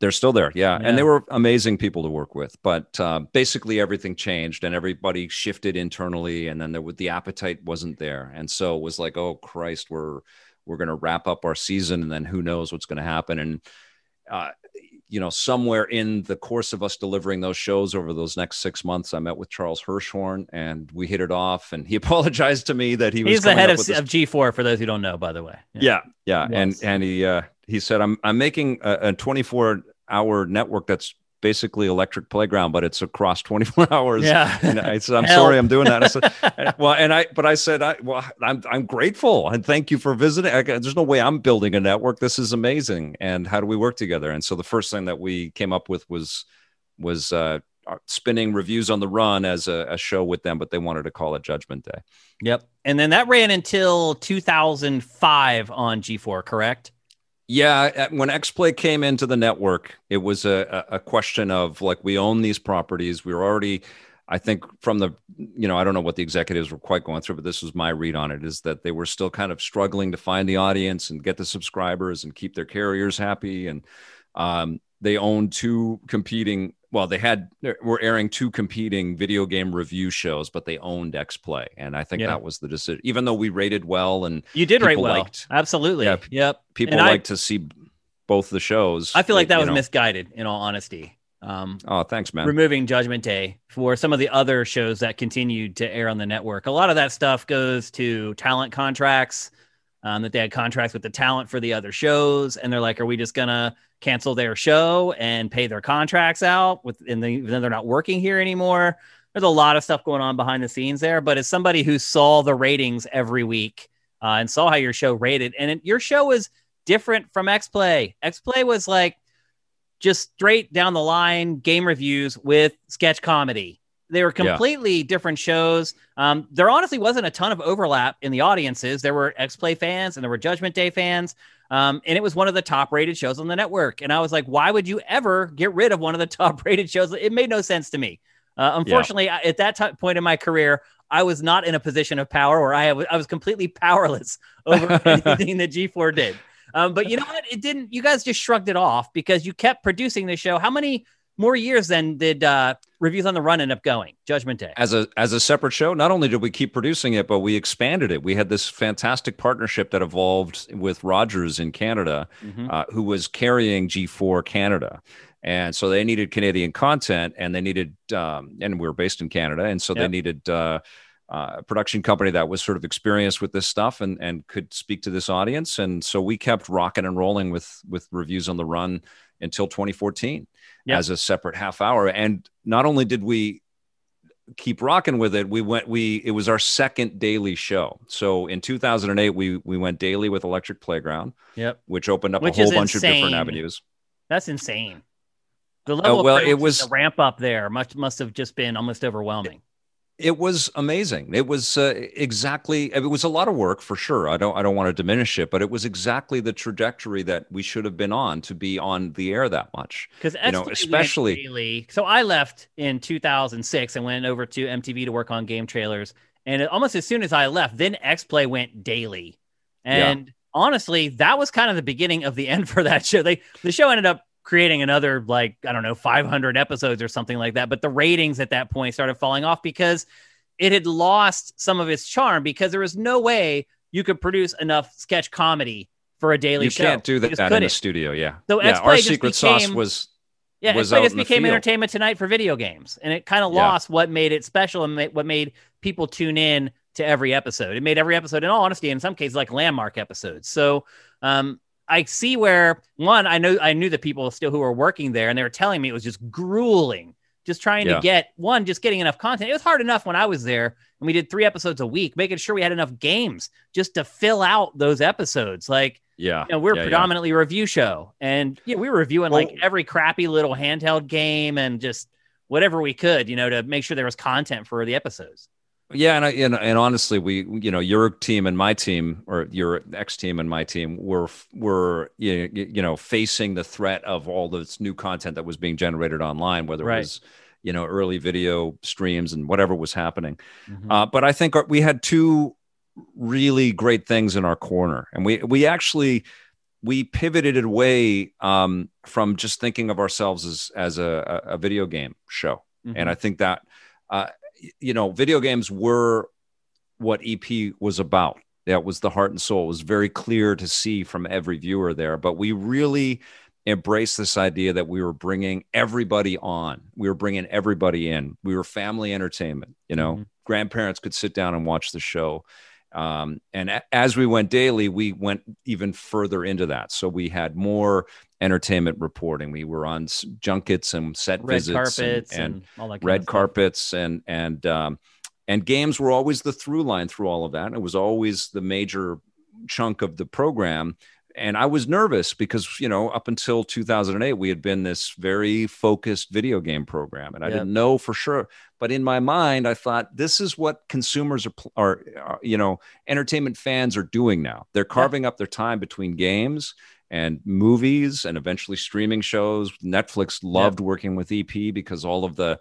Speaker 2: They're still there, yeah.
Speaker 1: Yeah.
Speaker 2: And they were amazing people to work with. But uh, basically, everything changed, and everybody shifted internally, and then there was the appetite wasn't there, and so it was like, oh Christ, we're we're going to wrap up our season, and then who knows what's going to happen, and uh, you know, somewhere in the course of us delivering those shows over those next six months, I met with Charles Hirschhorn, and we hit it off, and he apologized to me that he was
Speaker 1: He's the head of, of G4 for those who don't know, by the way.
Speaker 2: yeah, yeah, and
Speaker 1: Was.
Speaker 2: and he uh, he said, "I'm I'm making a, a 24 hour network that's basically electric playground, but it's across 24 hours."
Speaker 1: Yeah.
Speaker 2: And I said, "I'm
Speaker 1: Help.
Speaker 2: sorry, I'm doing that." I said, "Well," and I but I said, I, "Well, I'm I'm grateful and thank you for visiting. I, there's no way I'm building a network. This is amazing. And how do we work together?" And so the first thing that we came up with was was uh, spinning reviews on the run as a, a show with them, but they wanted to call it Judgment Day.
Speaker 1: Yep. And then that ran until 2005 on G4, correct?
Speaker 2: Yeah, uh, when XPlay came into the network, it was a, a a question of like we own these properties. We were already, I think, from the you know I don't know what the executives were quite going through, but this was my read on it: is that they were still kind of struggling to find the audience and get the subscribers and keep their carriers happy, and um, they owned two competing. Well, they had were airing two competing video game review shows, but they owned X Play, and I think
Speaker 1: Yeah.
Speaker 2: that was the decision. Even though we rated well and
Speaker 1: You did rate well.
Speaker 2: liked-
Speaker 1: Absolutely.
Speaker 2: Yeah.
Speaker 1: Yep.
Speaker 2: people like to see both the shows.
Speaker 1: I feel like that was
Speaker 2: know.
Speaker 1: misguided, in all honesty. Um,
Speaker 2: Oh, thanks, man.
Speaker 1: removing Judgment Day for some of the other shows that continued to air on the network. A lot of that stuff goes to talent contracts. Um, that they had contracts with the talent for the other shows, and they're like, "Are we just gonna cancel their show and pay their contracts out with, and then they're not working here anymore?" There's a lot of stuff going on behind the scenes there. But as somebody who saw the ratings every week uh, and saw how your show rated, and it, your show was different from X Play. X Play was like just straight down the line game reviews with sketch comedy. They were
Speaker 2: Yeah.
Speaker 1: completely different shows. Um, there honestly wasn't a ton of overlap in the audiences. There were X Play fans and there were Judgment Day fans. Um, and it was one of the top rated shows on the network. And I was like, why would you ever get rid of one of the top rated shows? It made no sense to me. Uh, unfortunately, I- at that ti- point in my career, I was not in a position of power, or I, I was completely powerless over anything that G4 did. Um, but you know what? It didn't. You guys just shrugged it off because you kept producing the show. How many more years than did uh, reviews on the run end up going? Judgment Day
Speaker 2: as a as a separate show. Not only did we keep producing it, but we expanded it. We had this fantastic partnership that evolved with Rogers in Canada, mm-hmm. uh, who was carrying G4 Canada. And so they needed Canadian content, and they needed, um, and we were based in Canada, and so yep. they needed uh, uh, a production company that was sort of experienced with this stuff and and could speak to this audience. And so we kept rocking and rolling with with reviews on the run until 2014 yep. as a separate half hour. And not only did we keep rocking with it, we went we it was our second daily show. So in 2008 we we went daily with Electric Playground.
Speaker 1: Yep.
Speaker 2: Which opened up which a whole bunch insane. of different avenues.
Speaker 1: That's insane. The level uh, well, it was the ramp up there must must have just been almost overwhelming.
Speaker 2: It was amazing. It was uh, exactly. It was a lot of work for sure. I don't. I don't want to diminish it, but it was exactly the trajectory that we should have been on to be on the air that much.
Speaker 1: Because you know, especially daily. So I left in 2006 and went over to MTV to work on GameTrailers. And almost as soon as I left, then X Play went daily. And yeah. honestly, that was kind of the beginning of the end for that show. They the show ended up creating another like I don't know 500 episodes or something like that. But the ratings at that point started falling off because it had lost some of its charm because there was no way you could produce enough sketch comedy for a daily
Speaker 2: you
Speaker 1: show.
Speaker 2: You can't do that in the studio. Yeah.
Speaker 1: So
Speaker 2: yeah,
Speaker 1: our
Speaker 2: secret
Speaker 1: became,
Speaker 2: sauce was.
Speaker 1: Yeah, was it just became entertainment tonight for video games, and it kind of yeah. lost what made it special and what made people tune in to every episode. It made every episode, in all honesty, in some cases, like landmark episodes. So, um, I see where one, I know I knew the people still who were working there, and they were telling me it was just grueling, just trying yeah. to get one, just getting enough content. It was hard enough when I was there, and we did three episodes a week, making sure we had enough games just to fill out those episodes. Like,
Speaker 2: yeah,
Speaker 1: you know, we're
Speaker 2: yeah,
Speaker 1: predominantly yeah. review show, and yeah, we were reviewing well, like every crappy little handheld game and just whatever we could, you know, to make sure there was content for the episodes.
Speaker 2: Yeah, and, I, and and honestly, we you know your team and my team, or your ex team and my team, were were you you know facing the threat of all this new content that was being generated online, whether right. it was you know early video streams and whatever was happening. Mm-hmm. Uh, but I think we had two really great things in our corner, and we we actually we pivoted away um, from just thinking of ourselves as as a, a video game show, mm-hmm. and I think that. Uh, you know, video games were what EP was about. That was the heart and soul. It was very clear to see from every viewer there. But we really embraced this idea that we were bringing everybody on. We were bringing everybody in. We were family entertainment. You know, mm-hmm. grandparents could sit down and watch the show. Um, and a- as we went daily, we went even further into that. So we had more entertainment reporting. We were on junkets and set
Speaker 1: red
Speaker 2: visits
Speaker 1: carpets
Speaker 2: and,
Speaker 1: and, and
Speaker 2: all red carpets and and um, and games were always the through line through all of that. It was always the major chunk of the program. And I was nervous because, you know, up until 2008, we had been this very focused video game program. And I didn't know for sure. But in my mind, I thought this is what consumers are, are, are you know, entertainment fans are doing now. They're carving up their time between games and movies and eventually streaming shows. Netflix loved yep. working with EP because all of the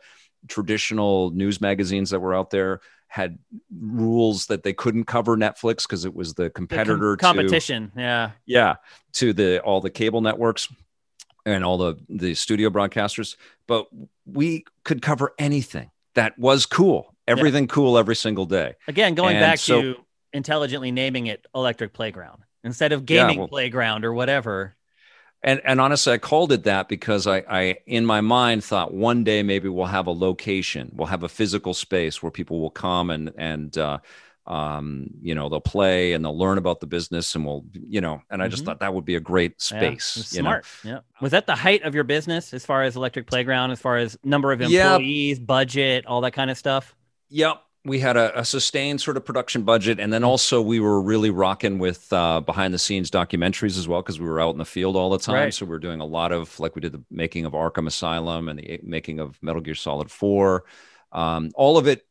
Speaker 2: traditional news magazines that were out there had rules that they couldn't cover Netflix because it was the competitor
Speaker 1: the com- competition.
Speaker 2: To,
Speaker 1: yeah.
Speaker 2: Yeah. To the all the cable networks and all the the studio broadcasters. But we could cover anything that was cool. Everything yeah. cool every single day.
Speaker 1: Again, going and back so, to intelligently naming it electric playground instead of gaming yeah, well, playground or whatever.
Speaker 2: And and honestly, I called it that because I, I in my mind thought one day maybe we'll have a location, we'll have a physical space where people will come and and uh, um, you know they'll play and they'll learn about the business and we'll you know and I just mm-hmm. thought that would be a great space.
Speaker 1: Yeah, smart. Know? Yeah. Was that the height of your business as far as electric playground, as far as number of employees, budget, all that kind of stuff?
Speaker 2: Yep we had a, a, sustained sort of production budget, and then mm-hmm. also we were really rocking with uh, behind the scenes documentaries as well because we were out in the field all the time. Right. So we are doing a lot of like we did the making of Arkham Asylum and the making of Metal Gear Solid Four. Um, all of it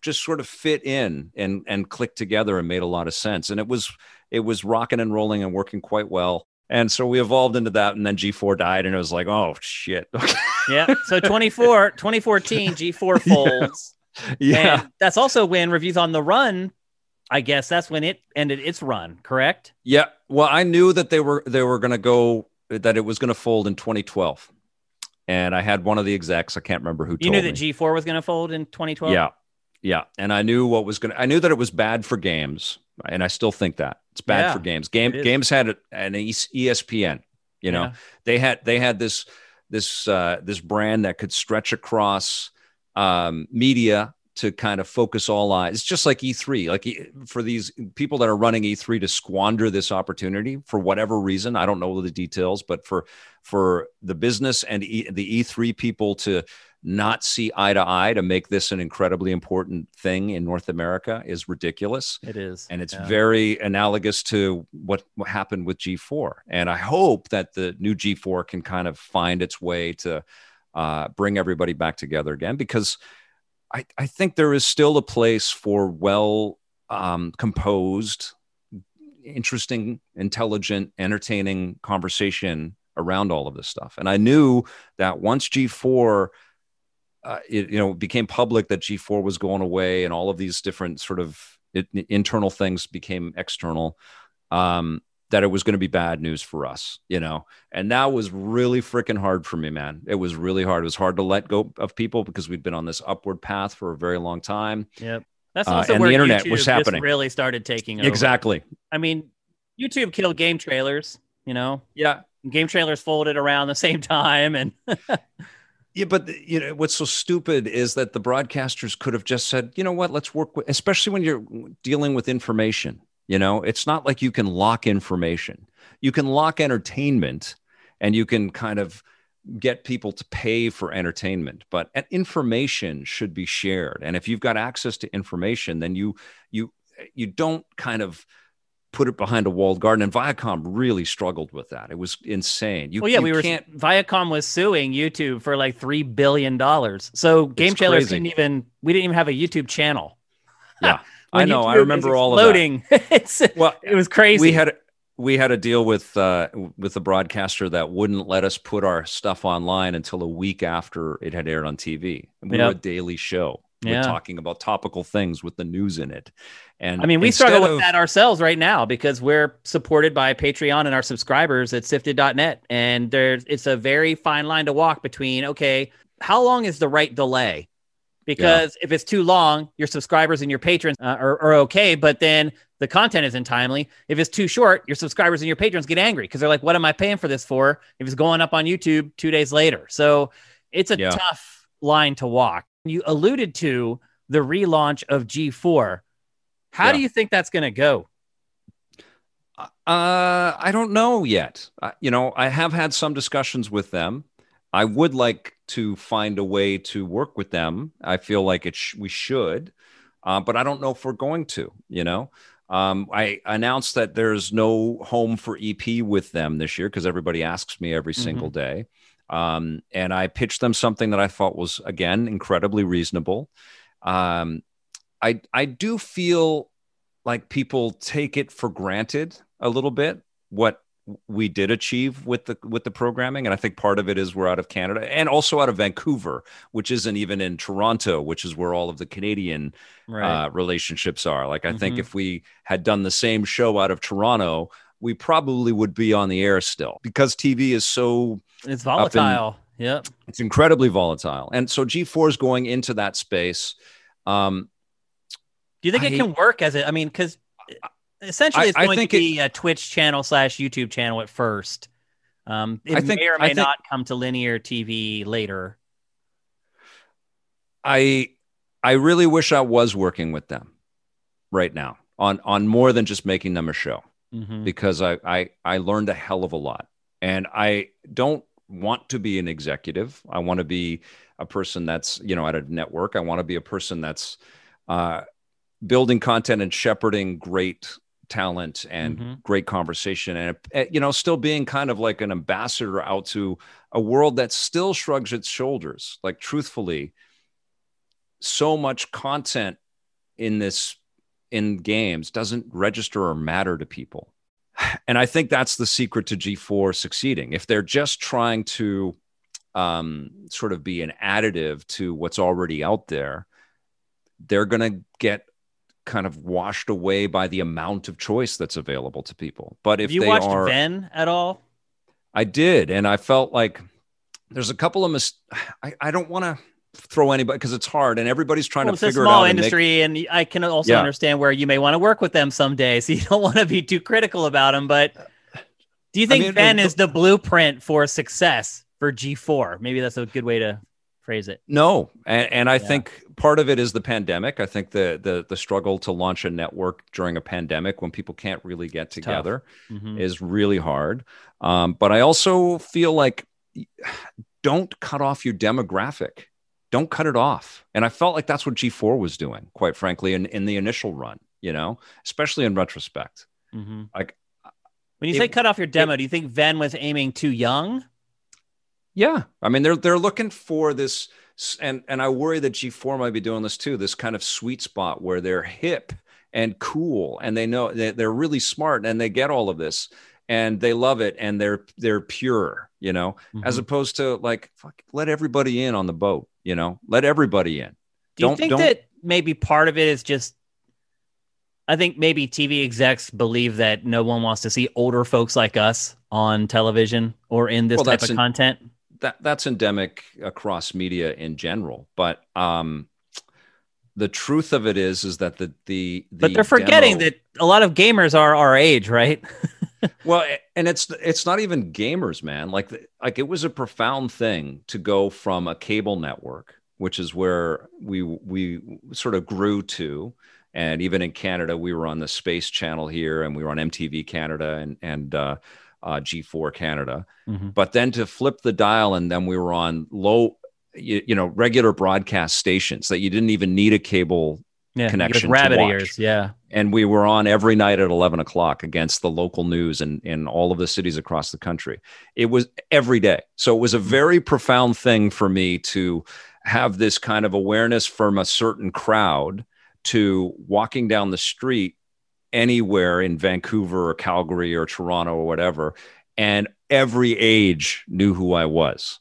Speaker 2: just sort of fit in and and clicked together and made a lot of sense. And it was it was rocking and rolling and working quite well. And so we evolved into that, and then G4 died, and it was like, oh shit.
Speaker 1: yeah. So 24, 2014, G4 folds.
Speaker 2: Yeah.
Speaker 1: And that's also when reviews on the run. I guess that's when it ended its run. Correct.
Speaker 2: Yeah. Well, I knew that they were they were going to go that it was going to fold in 2012, and I had one of the execs. I can't remember who.
Speaker 1: You knew that G4 was going to fold in 2012.
Speaker 2: Yeah. Yeah, and I knew what was going to I knew that it was bad for games, and I still think that. It's bad
Speaker 1: Yeah,
Speaker 2: for games. Game games had an ESPN, you know.
Speaker 1: Yeah.
Speaker 2: They had they had this this uh this brand that could stretch across um media to kind of focus all eyes. It's just like E3, like for these people that are running E3 to squander this opportunity for whatever reason, I don't know the details, but for for the business and e, the E3 people to not see eye to eye to make this an incredibly important thing in North America is ridiculous.
Speaker 1: It is.
Speaker 2: And it's
Speaker 1: Yeah.
Speaker 2: very analogous to what, what happened with G4. And I hope that the new G4 can kind of find its way to uh, bring everybody back together again because I, I think there is still a place for well um, composed, interesting, intelligent, entertaining conversation around all of this stuff. And I knew that once G4 uh, it you know became public that G4 was going away and all of these different sort of it, internal things became external um that it was going to be bad news for us you know and that was really freaking hard for me man it was really hard it was hard to let go of people because we'd been on this upward path for a very long time
Speaker 1: Yep. That's
Speaker 2: Uh,
Speaker 1: also
Speaker 2: and
Speaker 1: where
Speaker 2: the internet
Speaker 1: YouTube
Speaker 2: was
Speaker 1: just
Speaker 2: happening.
Speaker 1: really started taking over.
Speaker 2: exactly
Speaker 1: I mean, YouTube killed GameTrailers. You know,
Speaker 2: yeah
Speaker 1: GameTrailers folded around the same time, and
Speaker 2: Yeah, but you know what's so stupid is that the broadcasters could have just said, you know what, let's work with, especially when you're dealing with information. You know, it's not like you can lock information. You can lock entertainment, and you can kind of get people to pay for entertainment. But information should be shared, and if you've got access to information, then you you you don't kind of put it behind a walled garden. And Viacom really struggled with that. It was insane. You,
Speaker 1: well, yeah,
Speaker 2: you
Speaker 1: we were
Speaker 2: can't
Speaker 1: Viacom was suing YouTube for like three billion dollars. So GameTrailers
Speaker 2: crazy.
Speaker 1: didn't even we didn't even have a YouTube channel.
Speaker 2: Yeah, I know. I remember all of that.
Speaker 1: it's
Speaker 2: Well,
Speaker 1: it was crazy.
Speaker 2: we had we had a deal with uh, with the broadcaster that wouldn't let us put our stuff online until a week after it had aired on TV. And we
Speaker 1: Yep.
Speaker 2: were a daily show.
Speaker 1: Yeah.
Speaker 2: We're talking about topical things with the news in it. And
Speaker 1: I mean, we struggle with
Speaker 2: of-
Speaker 1: that ourselves right now because we're supported by Patreon and our subscribers at sifted.net. And there's it's a very fine line to walk between, okay, how long is the right delay? Because if it's too long, your subscribers and your patrons uh, are, are okay, but then the content isn't timely. If it's too short, your subscribers and your patrons get angry because they're like, what am I paying for this for if it's going up on YouTube two days later? So it's a
Speaker 2: Yeah.
Speaker 1: tough line to walk. You alluded to the relaunch of G4. How
Speaker 2: Yeah.
Speaker 1: do you think that's going to go?
Speaker 2: Uh, I don't know yet. Uh, you know, I have had some discussions with them. I would like to find a way to work with them. I feel like it sh- we should, uh, but I don't know if we're going to. You know, um, I announced that there's no home for EP with them this year because everybody asks me every single day. Um, and I pitched them something that I thought was again incredibly reasonable. Um, I I do feel like people take it for granted a little bit what we did achieve with the with the programming and i think part of it is we're out of canada and also out of vancouver which isn't even in toronto which is where all of the canadian uh, relationships are like i think
Speaker 1: Mhm.
Speaker 2: if we had done the same show out of toronto we probably would be on the air still because tv is so
Speaker 1: it's
Speaker 2: in-
Speaker 1: volatile. Yep.
Speaker 2: it's incredibly volatile and so g4 is going into that space um,
Speaker 1: Do you think it can work as it? I mean, because essentially it's
Speaker 2: I
Speaker 1: going to
Speaker 2: think it-
Speaker 1: be a Twitch channel slash YouTube channel at first. Um, it
Speaker 2: I think-
Speaker 1: may or
Speaker 2: I
Speaker 1: may
Speaker 2: think-
Speaker 1: not come to linear TV later.
Speaker 2: I I really wish I was working with them right now on on more than just making them a show
Speaker 1: Mhm.
Speaker 2: because I I I learned a hell of a lot and I don't want to be an executive. I want to be a person that's you know at a network. I want to be a person that's uh, building content and shepherding great talent and
Speaker 1: Mhm.
Speaker 2: great conversation and uh, you know still being kind of like an ambassador out to a world that still shrugs its shoulders. Like truthfully so much content in this in games doesn't register or matter to people. And i think that's the secret to g4 succeeding. If they're just trying to um, sort of be an additive to what's already out there they're going to get kind of washed away by the amount of choice that's available to people. But if
Speaker 1: Have you
Speaker 2: they
Speaker 1: watched
Speaker 2: are,
Speaker 1: Venn at all?
Speaker 2: I did, and I felt like there's a couple of mis- I, I don't want to throw anybody because it's hard, and everybody's trying
Speaker 1: Well,
Speaker 2: to
Speaker 1: it's a
Speaker 2: figure
Speaker 1: small
Speaker 2: it out. and make-
Speaker 1: industry, and, I can also
Speaker 2: Yeah.
Speaker 1: understand where you may want to work with them someday. So you don't want to be too critical about them. But do you think
Speaker 2: mean,
Speaker 1: Venn
Speaker 2: the-
Speaker 1: is the blueprint for success for G4? Maybe that's a good way to phrase it.
Speaker 2: No, and, and I
Speaker 1: Yeah.
Speaker 2: think part of it is the pandemic. I think the the the struggle to launch a network during a pandemic when people can't really get together
Speaker 1: Mhm.
Speaker 2: is really hard. Um, but I also feel like don't cut off your demographic. Don't cut it off. And I felt like that's what G4 was doing, quite frankly, in, in the initial run, you know, especially in retrospect.
Speaker 1: Mhm.
Speaker 2: Like,
Speaker 1: when you
Speaker 2: it-
Speaker 1: say cut off your demo, do you think Venn was aiming too young?
Speaker 2: Yeah, I mean they're they're looking for this, and and I worry that G4 might be doing this too. This kind of sweet spot where they're hip and cool, and they know they, they're really smart, and they get all of this, and they love it, and they're they're pure, you know, as
Speaker 1: Mhm.
Speaker 2: opposed to like fuck, let everybody in on the boat, you know, let everybody in.
Speaker 1: Do you
Speaker 2: don't-
Speaker 1: think
Speaker 2: don't-
Speaker 1: that maybe part of it is just? I think maybe TV execs believe that no one wants to see older folks like us on television or in this
Speaker 2: Well,
Speaker 1: type of
Speaker 2: an-
Speaker 1: content.
Speaker 2: That that's endemic across media in general, but um, the truth of it is is that the the, the
Speaker 1: But they're forgetting
Speaker 2: demo-
Speaker 1: that a lot of gamers are our age, right?
Speaker 2: well and it's it's not even gamers man like like it was a profound thing to go from a cable network which is where we we sort of grew to and even in canada we were on the space channel here and we were on mtv canada and and uh, uh, g4 canada
Speaker 1: Mhm.
Speaker 2: but then to flip the dial and then we were on low you, you know regular broadcast stations that you didn't even need a cable
Speaker 1: Yeah,
Speaker 2: Connection to
Speaker 1: rabbit
Speaker 2: watch.
Speaker 1: ears. Yeah,
Speaker 2: and we were on every night at 11 o'clock against the local news in, in all of the cities across the country it was every day so it was a very profound thing for me to have this kind of awareness from a certain crowd to walking down the street anywhere in vancouver or calgary or toronto or whatever and every age knew who i was.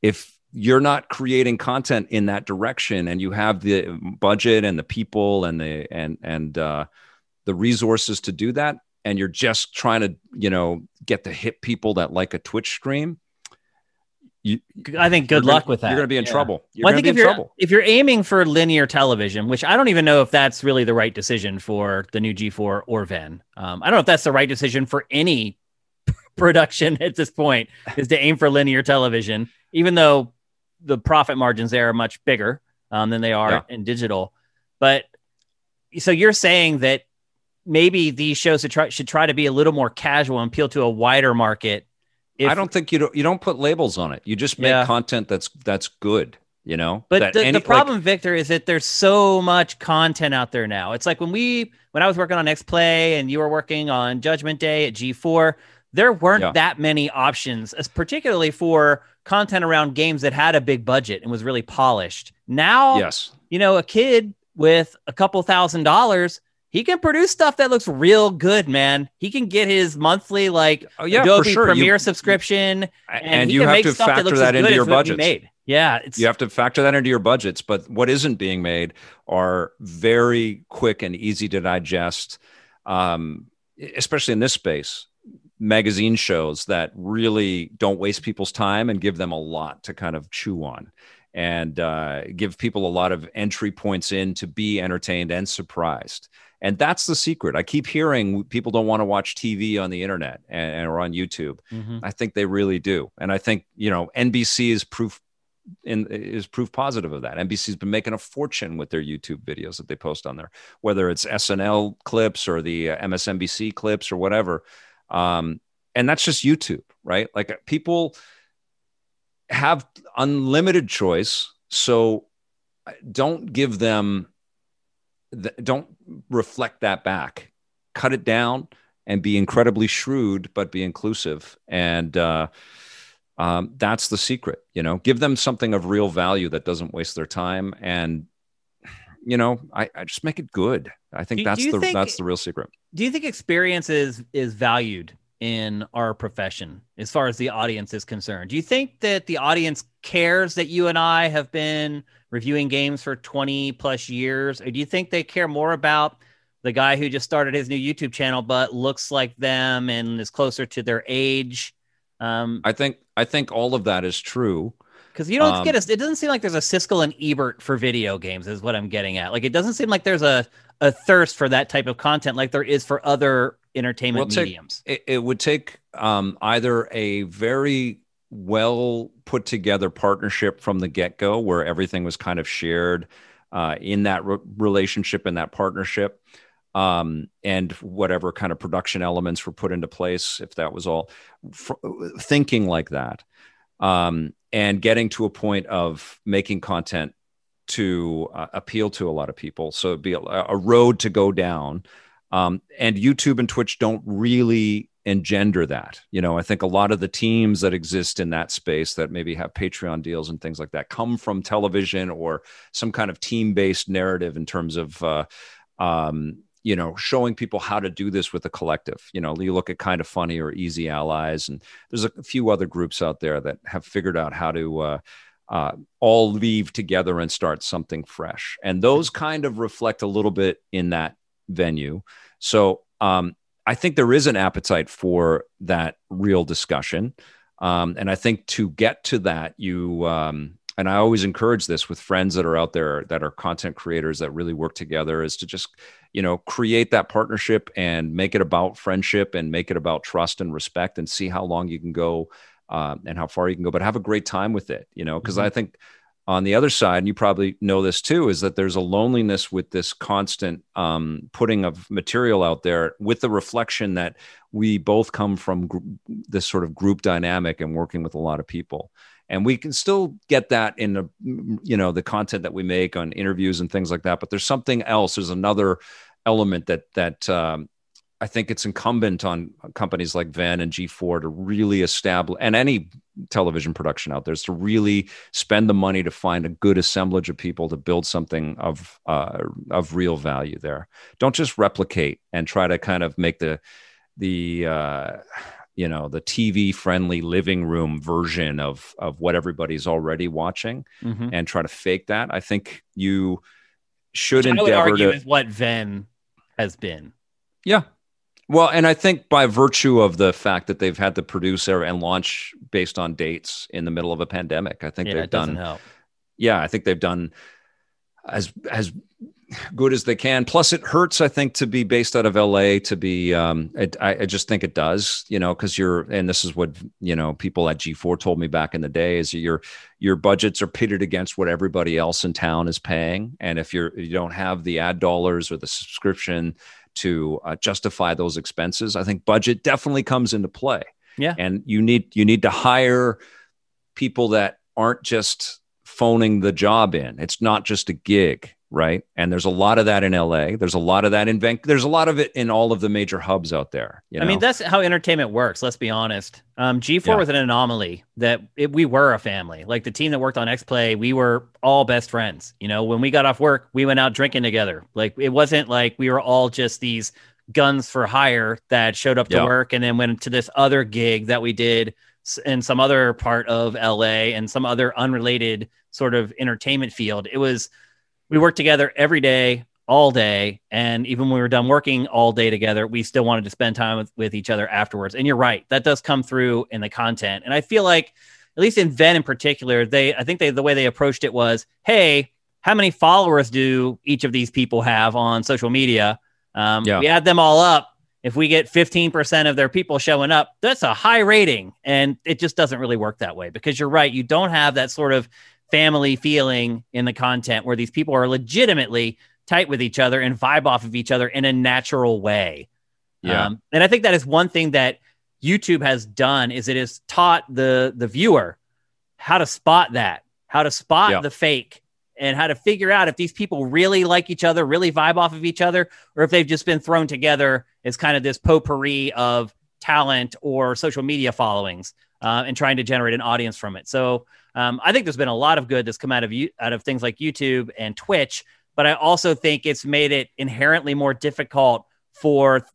Speaker 2: If you're not creating content in that direction and you have the budget and the people and the and and uh, the resources to do that and you're just trying to you know get the hit people that like a twitch stream you
Speaker 1: I think
Speaker 2: you're
Speaker 1: good
Speaker 2: gonna-
Speaker 1: luck with that.
Speaker 2: you're going to be in
Speaker 1: Yeah.
Speaker 2: trouble you're
Speaker 1: Well, I think
Speaker 2: be
Speaker 1: if
Speaker 2: in
Speaker 1: you're
Speaker 2: trouble
Speaker 1: if you're aiming for linear television, which I don't even know if that's really the right decision for the new G4 or Venn. Um, I don't know if that's the right decision for any production at this point is to aim for linear television, even though the profit margins there are much bigger um, than they are
Speaker 2: Yeah.
Speaker 1: in digital. But so you're saying that maybe these shows should try, should try to be a little more casual and appeal to a wider market. If,
Speaker 2: i don't think you don't you don't put labels on it you just make
Speaker 1: Yeah.
Speaker 2: content that's that's good you know
Speaker 1: But the,
Speaker 2: any-
Speaker 1: the
Speaker 2: like-
Speaker 1: problem, Victor, is that there's so much content out there now. It's like when we, when I was working on X Play and you were working on Judgment Day at G4, there weren't
Speaker 2: Yeah.
Speaker 1: that many options, as particularly for content around games that had a big budget and was really polished. Now,
Speaker 2: yes
Speaker 1: you know, a kid with a couple thousand dollars, he can produce stuff that looks real good, man. He can get his monthly like
Speaker 2: oh yeah
Speaker 1: Adobe
Speaker 2: sure. You-
Speaker 1: Premiere subscription, and,
Speaker 2: and
Speaker 1: he
Speaker 2: you
Speaker 1: can
Speaker 2: have
Speaker 1: make
Speaker 2: to
Speaker 1: stuff that,
Speaker 2: factor
Speaker 1: looks
Speaker 2: that
Speaker 1: good
Speaker 2: into your
Speaker 1: as what we
Speaker 2: budget
Speaker 1: Yeah, it's
Speaker 2: you have to factor that into your budgets but what isn't being made are very quick and easy to digest um, especially in this space magazine shows that really don't waste people's time and give them a lot to kind of chew on and uh, give people a lot of entry points in to be entertained and surprised and that's the secret i keep hearing people don't want to watch tv on the internet and, or on youtube
Speaker 1: Mhm.
Speaker 2: I think they really do, and I think you know NBC is proof in is proof positive of that. NBC's been making a fortune with their YouTube videos that they post on there, whether it's SNL clips or the uh, MSNBC clips or whatever. Um, and that's just YouTube, right? Like uh, people have unlimited choice, so uh, don't give them, th- don't reflect that back. Cut it down and be incredibly shrewd, but be inclusive. And uh, um, that's the secret. You know, give them something of real value that doesn't waste their time, and you know, I, I just make it good. I think
Speaker 1: Do-
Speaker 2: that's
Speaker 1: do
Speaker 2: the
Speaker 1: think-
Speaker 2: that's the real secret.
Speaker 1: do you think experience is is valued in our profession as far as the audience is concerned. Do you think that the audience cares that you and I have been reviewing games for 20 plus years? Or do you think they care more about the guy who just started his new YouTube channel but looks like them and is closer to their age?
Speaker 2: Um, I think I think all of that is true.
Speaker 1: Because you don't um, get a, it doesn't seem like there's a Siskel and Ebert for video games, is what I'm getting at. Like it doesn't seem like there's a a thirst for that type of content like there is for other entertainment well, mediums.
Speaker 2: Take, it, it, would take um, either a very well put together partnership from the get go, where everything was kind of shared uh, in that re- relationship and that partnership, um, and whatever kind of production elements were put into place, if that was all fr- thinking like that, um, and getting to a point of making content to uh, appeal to a lot of people. So it'd be a, a road to go down. Um, and YouTube and Twitch don't really engender that. You know, I think a lot of the teams that exist in that space that maybe have Patreon deals and things like that come from television or some kind of team based narrative in terms of, uh, um, you know, showing people how to do this with a collective. You know, you look at Kinda Funny or easy allies, and there's a few other groups out there that have figured out how to, uh, uh, all leave together and start something fresh. And those kind of reflect a little bit in that venue. So um, I think there is an appetite for that real discussion. Um, and I think to get to that, you, um, and I always encourage this with friends that are out there that are content creators that really work together is to just, you know, create that partnership and make it about friendship and make it about trust and respect and see how long you can go uh, and how far you can go, but have a great time with it, you know, because mm-hmm. I think on the other side, and you probably know this too, is that there's a loneliness with this constant um, putting of material out there with the reflection that we both come from gr- this sort of group dynamic and working with a lot of people. And we can still get that in the, you know, the content that we make on interviews and things like that. But there's something else. There's another element that that um, I think it's incumbent on companies like Venn and G4 to really establish, and any television production out there, is to really spend the money to find a good assemblage of people to build something of uh, of real value there. Don't just replicate and try to kind of make the the uh, you know the TV friendly living room version of of what everybody's already watching, mm-hmm. and try to fake that. I think you should Which endeavor I would argue to,
Speaker 1: is what Venn has been.
Speaker 2: Yeah, well, and I think by virtue of the fact that they've had to produce and launch based on dates in the middle of a pandemic, I think yeah, they've done. Yeah, I think they've done as as good as they can. Plus, it hurts, I think, to be based out of LA. To be, um, it, I, I, just think it does, you know, because you're, and this is what you know, people at G4 told me back in the day is your your budgets are pitted against what everybody else in town is paying, and if you're you don't have the ad dollars or the subscription to uh, justify those expenses. I think budget definitely comes into play.
Speaker 1: Yeah,
Speaker 2: and you need you need to hire people that aren't just phoning the job in. It's not just a gig right? And there's a lot of that in LA. There's a lot of that in Vancouver. There's a lot of it in all of the major hubs out there. You know?
Speaker 1: I mean, that's how entertainment works. Let's be honest. Um, G4 yeah. was an anomaly that it, we were a family. Like the team that worked on X Play, we were all best friends. You know, when we got off work, we went out drinking together. Like it wasn't like we were all just these guns for hire that showed up to yeah. work and then went to this other gig that we did in some other part of LA and some other unrelated sort of entertainment field. It was we worked together every day, all day. And even when we were done working all day together, we still wanted to spend time with, with each other afterwards. And you're right, that does come through in the content. And I feel like, at least in Venn in particular, they I think they the way they approached it was, hey, how many followers do each of these people have on social media? Um, yeah. We add them all up. If we get 15% of their people showing up, that's a high rating. And it just doesn't really work that way because you're right. You don't have that sort of family feeling in the content where these people are legitimately tight with each other and vibe off of each other in a natural way. Yeah. Um, and I think that is one thing that YouTube has done is it has taught the the viewer how to spot that, how to spot yeah. the fake and how to figure out if these people really like each other, really vibe off of each other, or if they've just been thrown together as kind of this potpourri of talent or social media followings uh, and trying to generate an audience from it. So um, I think there's been a lot of good that's come out of you out of things like YouTube and Twitch, but I also think it's made it inherently more difficult for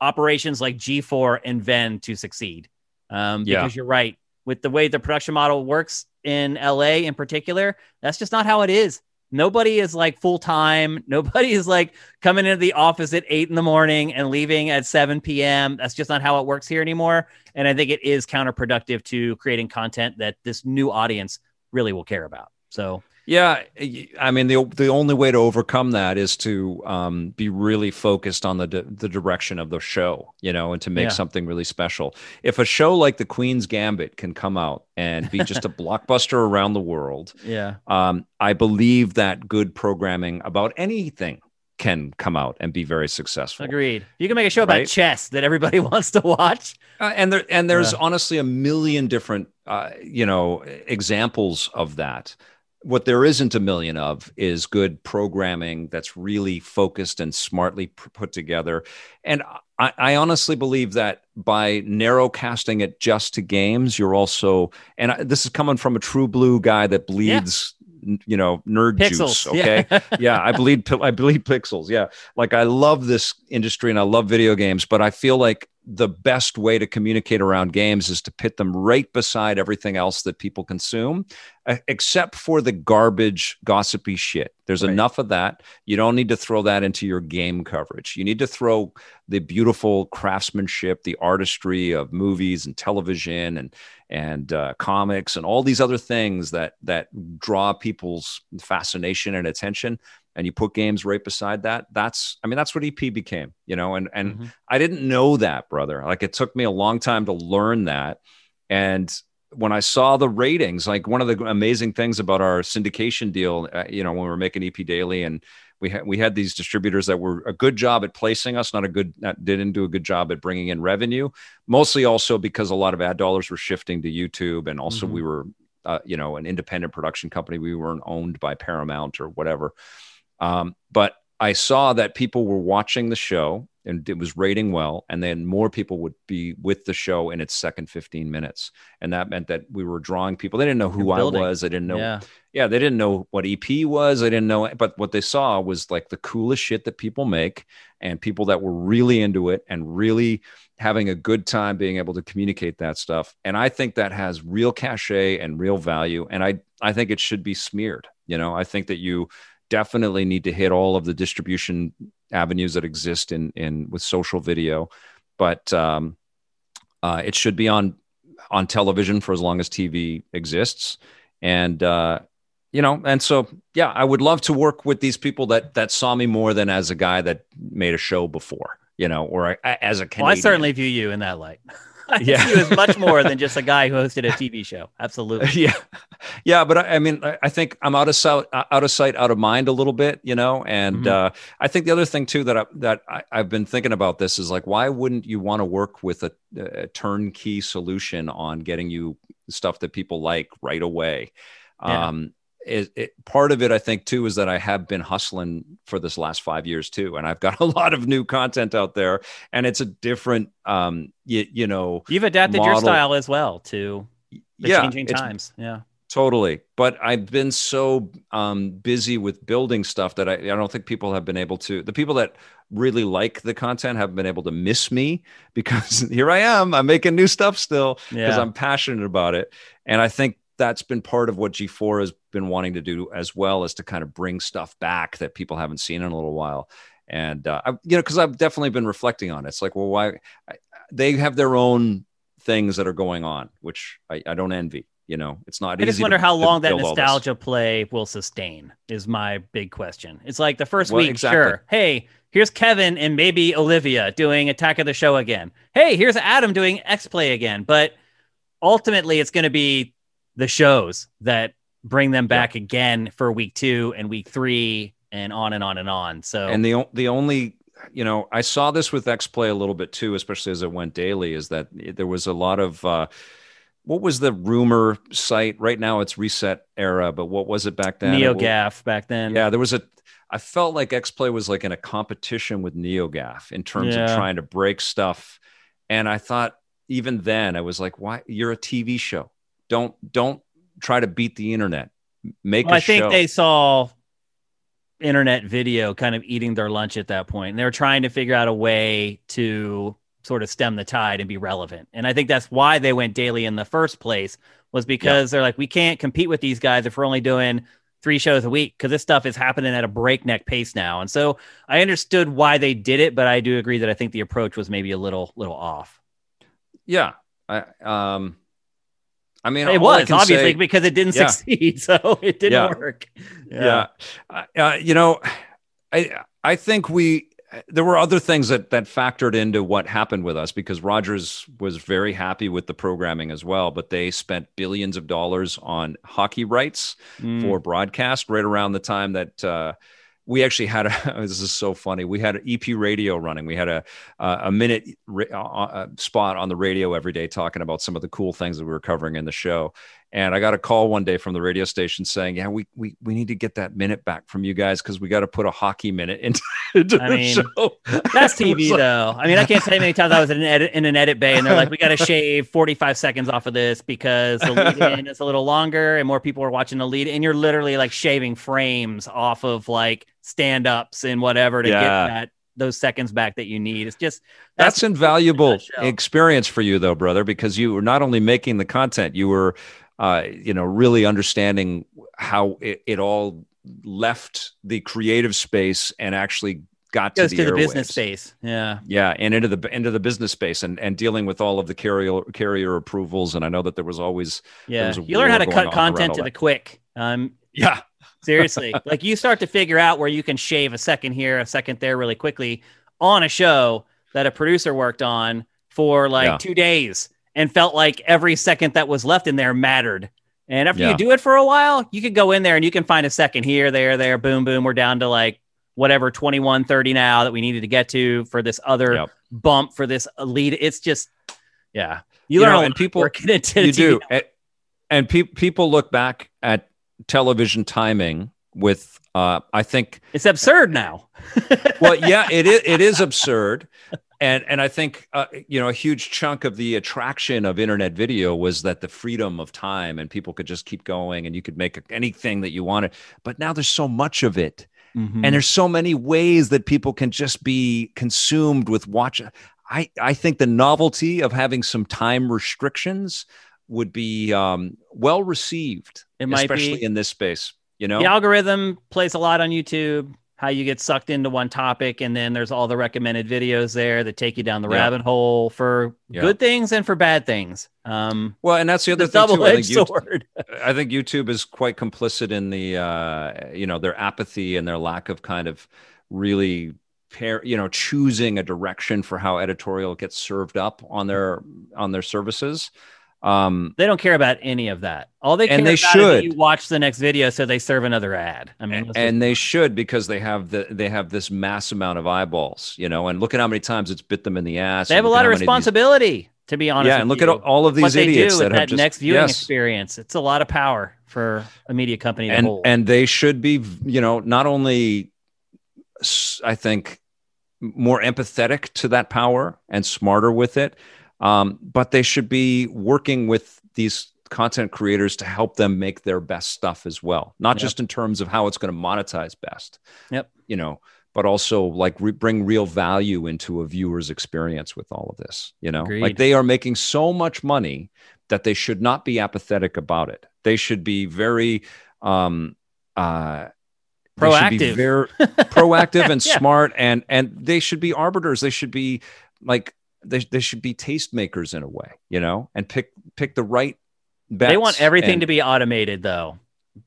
Speaker 1: operations like G4 and Venn to succeed. Um,
Speaker 2: Yeah.
Speaker 1: because you're right. With the way the production model works in LA in particular, that's just not how it is. Nobody is like full time. Nobody is like coming into the office at eight in the morning and leaving at 7 p.m. That's just not how it works here anymore. And I think it is counterproductive to creating content that this new audience really will care about. So
Speaker 2: Yeah, I mean the the only way to overcome that is to um, be really focused on the di- the direction of the show, you know, and to make
Speaker 1: Yeah.
Speaker 2: something really special. If a show like The Queen's Gambit can come out and be just a blockbuster around the world,
Speaker 1: yeah,
Speaker 2: um, I believe that good programming about anything can come out and be very successful.
Speaker 1: agreed. You can make a show about chess that everybody wants to watch.
Speaker 2: Uh, and there and there's
Speaker 1: Yeah.
Speaker 2: honestly a million different uh, you know examples of that. What there isn't a million of is good programming that's really focused and smartly put together. And I, I honestly believe that by narrow casting it just to games, you're also and I, this is coming from a true blue guy that bleeds. n- You know, nerd
Speaker 1: Pixels.
Speaker 2: juice. Okay,
Speaker 1: Yeah.
Speaker 2: yeah, I bleed. I bleed pixels. Yeah, like I love this industry and I love video games, but I feel like the best way to communicate around games is to pit them right beside everything else that people consume, except for the garbage, gossipy shit. There's
Speaker 1: Right.
Speaker 2: enough of that. You don't need to throw that into your game coverage. You need to throw the beautiful craftsmanship, the artistry of movies and television and and uh, comics and all these other things that that draw people's fascination and attention and you put games right beside that that's i mean that's what ep became you know and and
Speaker 1: Mhm.
Speaker 2: i didn't know that brother like it took me a long time to learn that and when i saw the ratings like one of the amazing things about our syndication deal uh, you know when we were making ep daily and we had we had these distributors that were a good job at placing us not a good that didn't do a good job at bringing in revenue mostly also because a lot of ad dollars were shifting to youtube and also
Speaker 1: Mhm.
Speaker 2: we were uh, you know an independent production company we weren't owned by paramount or whatever um, but I saw that people were watching the show and it was rating well, and then more people would be with the show in its second 15 minutes. And that meant that we were drawing people. They didn't know who I was. They didn't know.
Speaker 1: Yeah.
Speaker 2: Yeah, they didn't know what EP was. They didn't know, but what they saw was like the coolest shit that people make and people that were really into it and really having a good time being able to communicate that stuff. And I think that has real cachet and real value. And I, I think it should be smeared. You know, I think that you definitely need to hit all of the distribution avenues that exist in, in with social video, but um, uh, it should be on, on television for as long as TV exists. And, uh, you know and so yeah i would love to work with these people that that saw me more than as a guy that made a show before you know or a, as a
Speaker 1: Well, I certainly view you in that light.
Speaker 2: Yeah.
Speaker 1: see you as much more than just a guy who hosted a TV show. Absolutely.
Speaker 2: yeah yeah but I, I mean I, I think i'm out of sight out of sight out of mind a little bit you know and
Speaker 1: Mhm.
Speaker 2: uh, i think the other thing too that I, that I, i've been thinking about this is like why wouldn't you want to work with a, a turnkey solution on getting you stuff that people like right away
Speaker 1: Yeah.
Speaker 2: um it, it, part of it i think too is that i have been hustling for this last five years too and i've got a lot of new content out there and it's a different um you, you know
Speaker 1: You've adapted your style as well to the
Speaker 2: yeah
Speaker 1: changing times. Yeah.
Speaker 2: Totally. But I've been so um, busy with building stuff that I, I don't think people have been able to, the people that really like the content haven't been able to miss me because here I am. I'm making new stuff still because
Speaker 1: Yeah.
Speaker 2: I'm passionate about it. And I think that's been part of what G4 has been wanting to do as well as to kind of bring stuff back that people haven't seen in a little while. And, uh, I, you know, because I've definitely been reflecting on it. It's like, well, why? I, they have their own things that are going on, which I, I don't envy. You know, it's not
Speaker 1: I just wonder
Speaker 2: to-
Speaker 1: how long that
Speaker 2: build all this.
Speaker 1: nostalgia play will sustain is my big question. It's like the first
Speaker 2: Well,
Speaker 1: week,
Speaker 2: exactly.
Speaker 1: sure. Hey, here's Kevin and maybe Olivia doing Attack of the Show again. Hey, here's Adam doing X Play again. But ultimately, it's going to be the shows that bring them back again for week two and week three and on and on and on. So,
Speaker 2: And the the only you know I saw this with X Play a little bit too, especially as it went daily, is that there was a lot of uh, what was the rumor site? Right now it's Reset Era, but what was it back then?
Speaker 1: NeoGaf back then.
Speaker 2: Yeah, there was a. I felt like X Play was like in a competition with NeoGaf in terms of trying to break stuff, and I thought even then I was like, "Why? You're a TV show. Don't don't try to beat the internet. Make
Speaker 1: Well, I think
Speaker 2: show."
Speaker 1: they saw internet video kind of eating their lunch at that. And they were trying to figure out a way to sort of stem the tide and be relevant. And I think that's why they went daily in the first place was because yeah. they're like, we can't compete with these guys if we're only doing three shows a week because this stuff is happening at a breakneck pace now. And so I understood why they did it, but I do agree that I think the approach was maybe a little little off.
Speaker 2: Yeah. I um I mean,
Speaker 1: it was obviously say, because it didn't yeah. succeed, so it didn't
Speaker 2: yeah.
Speaker 1: work.
Speaker 2: Yeah, yeah. Uh, you know, I I think we there were other things that that factored into what happened with us because Rogers was very happy with the programming as well, but they spent billions of dollars on hockey rights mm. for broadcast right around the time that. Uh, we actually had a this is so funny we had an ep radio running. We had a a minute uh, spot on the radio every day talking about some of the cool things that we were covering in the show and I got a call one day from the radio station saying, "Yeah, we we, we need to get that minute back from you guys because we got to put a hockey minute into, into I mean,
Speaker 1: show." That's TV like, though. I mean, I can't tell you many times I was in an edit in an edit bay and they're like, "We got to shave 45 seconds off of this because the lead in is a little longer and more people are watching the lead." And you're literally like shaving frames off of like stand ups and whatever to yeah. get that those seconds back that you need. It's just
Speaker 2: that's, that's invaluable experience for you though, brother, because you were not only making the content, you were uh, you know, really understanding how it, it, all left the creative space and actually got to, the,
Speaker 1: to the, business space. Yeah,
Speaker 2: yeah, and into the into the business space and and dealing with all of the carrier carrier approvals. And I know that there was always
Speaker 1: yeah, was you learn how to cut content to the quick. Um,
Speaker 2: yeah.
Speaker 1: Seriously, like you start to figure out where you can shave a second here, a second there, really quickly on a show that a producer worked on for like yeah. two days and felt like every second that was left in there mattered. And after yeah. you do it for a while, you could go in there and you can find a second here, there, there, boom, boom. We're down to like whatever 21 30 now that we needed to get to for this other yep. bump for this lead. It's just, yeah.
Speaker 2: You, you learn know, and people, you do. And, and pe- people look back at television timing with uh, I think
Speaker 1: it's absurd now.
Speaker 2: well, yeah, it is. It is absurd, and and I think uh, you know a huge chunk of the attraction of internet video was that the freedom of time and people could just keep going and you could make anything that you wanted. But now there's so much of it, mm-hmm. and there's so many ways that people can just be consumed with watch. I I think the novelty of having some time restrictions would be um, well received, It especially be. in this space. You know,
Speaker 1: the algorithm plays a lot on YouTube how you get sucked into one topic and then there's all the recommended videos there that take you down the yeah. rabbit hole for yeah. good things and for bad things um,
Speaker 2: well and that's the other the thing double-edged too. I, think sword. YouTube, I think youtube is quite complicit in the uh, you know their apathy and their lack of kind of really pair you know choosing a direction for how editorial gets served up on their on their services
Speaker 1: um, they don't care about any of that. All they care
Speaker 2: and they
Speaker 1: about
Speaker 2: should.
Speaker 1: is you watch the next video, so they serve another ad. I mean,
Speaker 2: and they should because they have the they have this mass amount of eyeballs, you know. And look at how many times it's bit them in the ass.
Speaker 1: They have a lot of responsibility, these, to be honest.
Speaker 2: Yeah, and look you. at all of these idiots that, that
Speaker 1: just, next viewing yes. experience. It's a lot of power for a media company
Speaker 2: and
Speaker 1: hold.
Speaker 2: and they should be, you know, not only I think more empathetic to that power and smarter with it um, but they should be working with these content creators to help them make their best stuff as well, not yep. just in terms of how it's going to monetize best.
Speaker 1: Yep.
Speaker 2: You know, but also like re- bring real value into a viewer's experience with all of this. You know, Agreed. like they are making so much money that they should not be apathetic about it. They should be very um, uh,
Speaker 1: proactive,
Speaker 2: very proactive and yeah. smart, and and they should be arbiters. They should be like they, they should be tastemakers in a way, you know, and pick pick the right.
Speaker 1: They want everything and, to be automated though.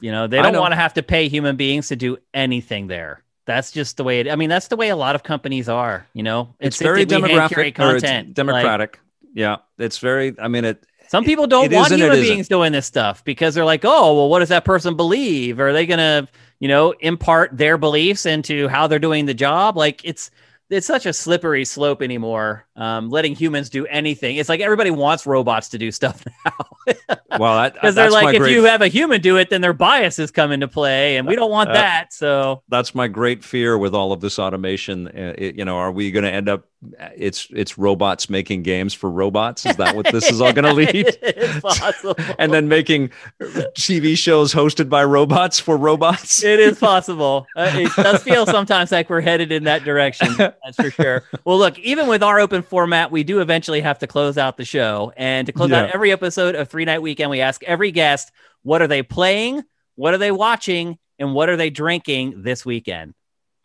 Speaker 1: You know, they don't want to have to pay human beings to do anything there. That's just the way it I mean, that's the way a lot of companies are, you know.
Speaker 2: It's, it's very demographic content. democratic. Like, yeah. It's very I mean it
Speaker 1: some people don't want human beings doing this stuff because they're like, oh, well, what does that person believe? Are they gonna, you know, impart their beliefs into how they're doing the job? Like it's it's such a slippery slope anymore. Um, letting humans do anything. It's like everybody wants robots to do stuff now.
Speaker 2: well,
Speaker 1: because they're like, if great... you have a human do it, then their biases come into play, and we don't want uh, that. So
Speaker 2: that's my great fear with all of this automation. Uh, it, you know, are we going to end up? It's it's robots making games for robots. Is that what this is all going to lead?
Speaker 1: it's possible.
Speaker 2: and then making TV shows hosted by robots for robots.
Speaker 1: it is possible. Uh, it does feel sometimes like we're headed in that direction. That's for sure. Well, look, even with our open format, we do eventually have to close out the show, and to close yeah. out every episode of Three Night Weekend, we ask every guest, what are they playing? What are they watching? And what are they drinking this weekend?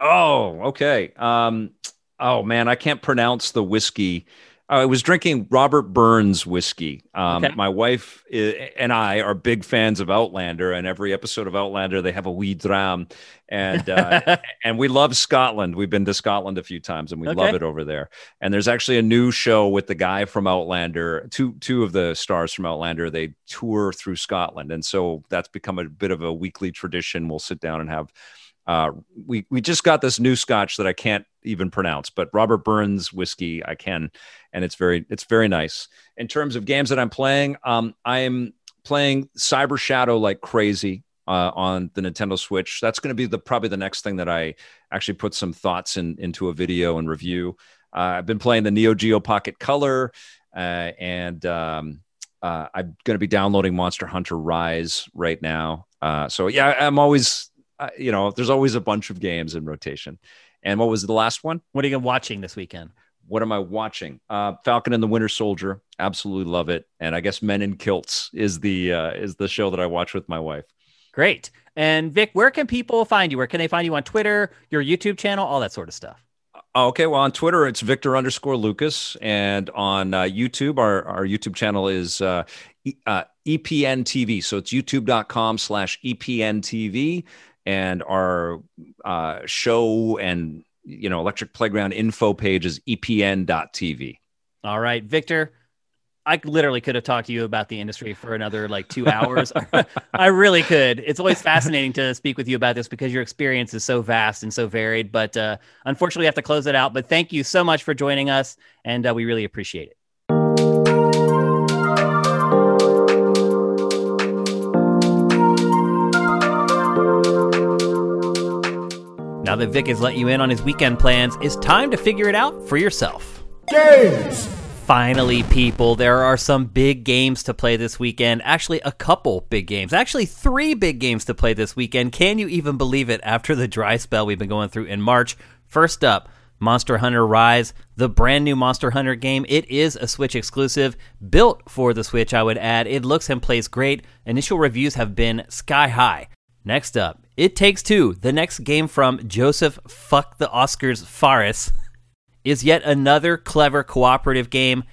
Speaker 2: Oh, okay. Um, oh man, I can't pronounce the whiskey. I was drinking Robert Burns whiskey. Um, okay. My wife and I are big fans of Outlander, and every episode of Outlander they have a wee dram, and uh, and we love Scotland. We've been to Scotland a few times, and we okay. love it over there. And there's actually a new show with the guy from Outlander. Two two of the stars from Outlander they tour through Scotland, and so that's become a bit of a weekly tradition. We'll sit down and have uh, we we just got this new scotch that I can't even pronounce, but Robert Burns whiskey I can, and it's very it's very nice. In terms of games that I'm playing, um, I'm playing Cyber Shadow like crazy uh, on the Nintendo Switch. That's going to be the probably the next thing that I actually put some thoughts in into a video and review. Uh, I've been playing the Neo Geo Pocket Color, uh, and um, uh, I'm going to be downloading Monster Hunter Rise right now. Uh, so yeah, I'm always you know, there's always a bunch of games in rotation. And what was the last one?
Speaker 1: What are you watching this weekend?
Speaker 2: What am I watching? Uh, Falcon and the Winter Soldier. Absolutely love it. And I guess Men in Kilts is the uh, is the show that I watch with my wife.
Speaker 1: Great. And Vic, where can people find you? Where can they find you on Twitter, your YouTube channel, all that sort of stuff?
Speaker 2: Uh, okay, well, on Twitter, it's Victor underscore Lucas. And on uh, YouTube, our, our YouTube channel is uh, e- uh, EPN TV. So it's youtube.com slash EPN TV and our uh, show and you know electric playground info page is epn.tv
Speaker 1: all right victor i literally could have talked to you about the industry for another like two hours. I really could. It's always fascinating to speak with you about this because your experience is so vast and so varied but uh, unfortunately we have to close it out. But thank you so much for joining us and uh, we really appreciate it Now that Vic has let you in on his weekend plans, it's time to figure it out for yourself.
Speaker 3: Games!
Speaker 1: Finally, people, there are some big games to play this weekend. Actually, a couple big games. Actually, three big games to play this weekend. Can you even believe it after the dry spell we've been going through in March? First up, Monster Hunter Rise, the brand new Monster Hunter game. It is a Switch exclusive, built for the Switch, I would add. It looks and plays great. Initial reviews have been sky high. Next up, It Takes Two, the next game from Josef Fuck the Oscars Fares, is yet another clever cooperative game.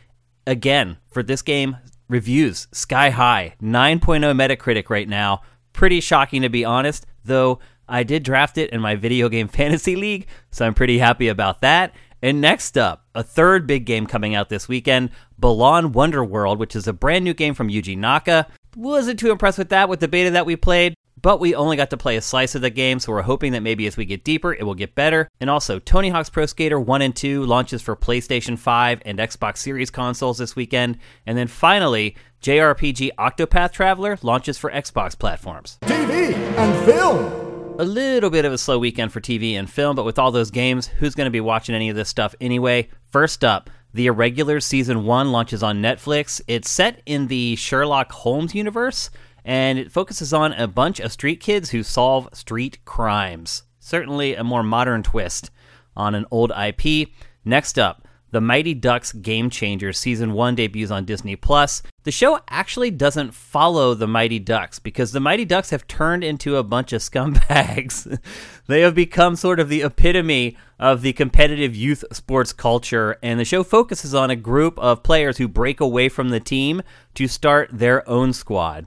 Speaker 1: Again, for this game, reviews sky high, 9.0 Metacritic right now. Pretty shocking to be honest, though I did draft it in my video game fantasy league, so I'm pretty happy about that. And next up, a third big game coming out this weekend, Balan Wonderworld, which is a brand new game from Yuji Naka. Wasn't too impressed with that with the beta that we played, but we only got to play a slice of the game, so we're hoping that maybe as we get deeper, it will get better. And also, Tony Hawk's Pro Skater 1 and 2 launches for PlayStation 5 and Xbox Series consoles this weekend. And then finally, JRPG Octopath Traveler launches for Xbox platforms.
Speaker 3: TV and film!
Speaker 1: A little bit of a slow weekend for TV and film, but with all those games, who's going to be watching any of this stuff anyway? First up, The Irregulars Season 1 launches on Netflix. It's set in the Sherlock Holmes universe and it focuses on a bunch of street kids who solve street crimes. Certainly a more modern twist on an old IP. Next up, The Mighty Ducks Game Changers Season 1 debuts on Disney Plus. The show actually doesn't follow the Mighty Ducks because the Mighty Ducks have turned into a bunch of scumbags. they have become sort of the epitome of the competitive youth sports culture, and the show focuses on a group of players who break away from the team to start their own squad.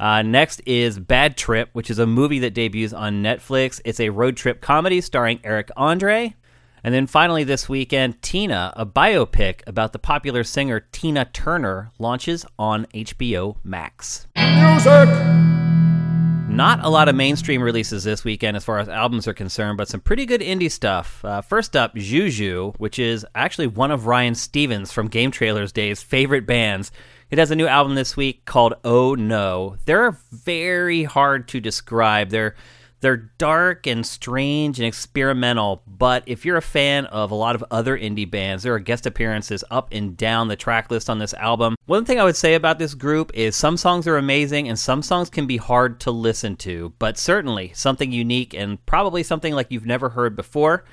Speaker 1: Uh, next is Bad Trip, which is a movie that debuts on Netflix. It's a road trip comedy starring Eric Andre. And then finally, this weekend, Tina, a biopic about the popular singer Tina Turner, launches on HBO Max.
Speaker 3: Music!
Speaker 1: Not a lot of mainstream releases this weekend as far as albums are concerned, but some pretty good indie stuff. Uh, first up, Xiu Xiu, which is actually one of Ryan Stevens from GameTrailers Days' favorite bands. It has a new album this week called Oh No. They're very hard to describe. They're they're dark and strange and experimental, but if you're a fan of a lot of other indie bands, there are guest appearances up and down the track list on this album. One thing I would say about this group is some songs are amazing and some songs can be hard to listen to, but certainly something unique and probably something like you've never heard before.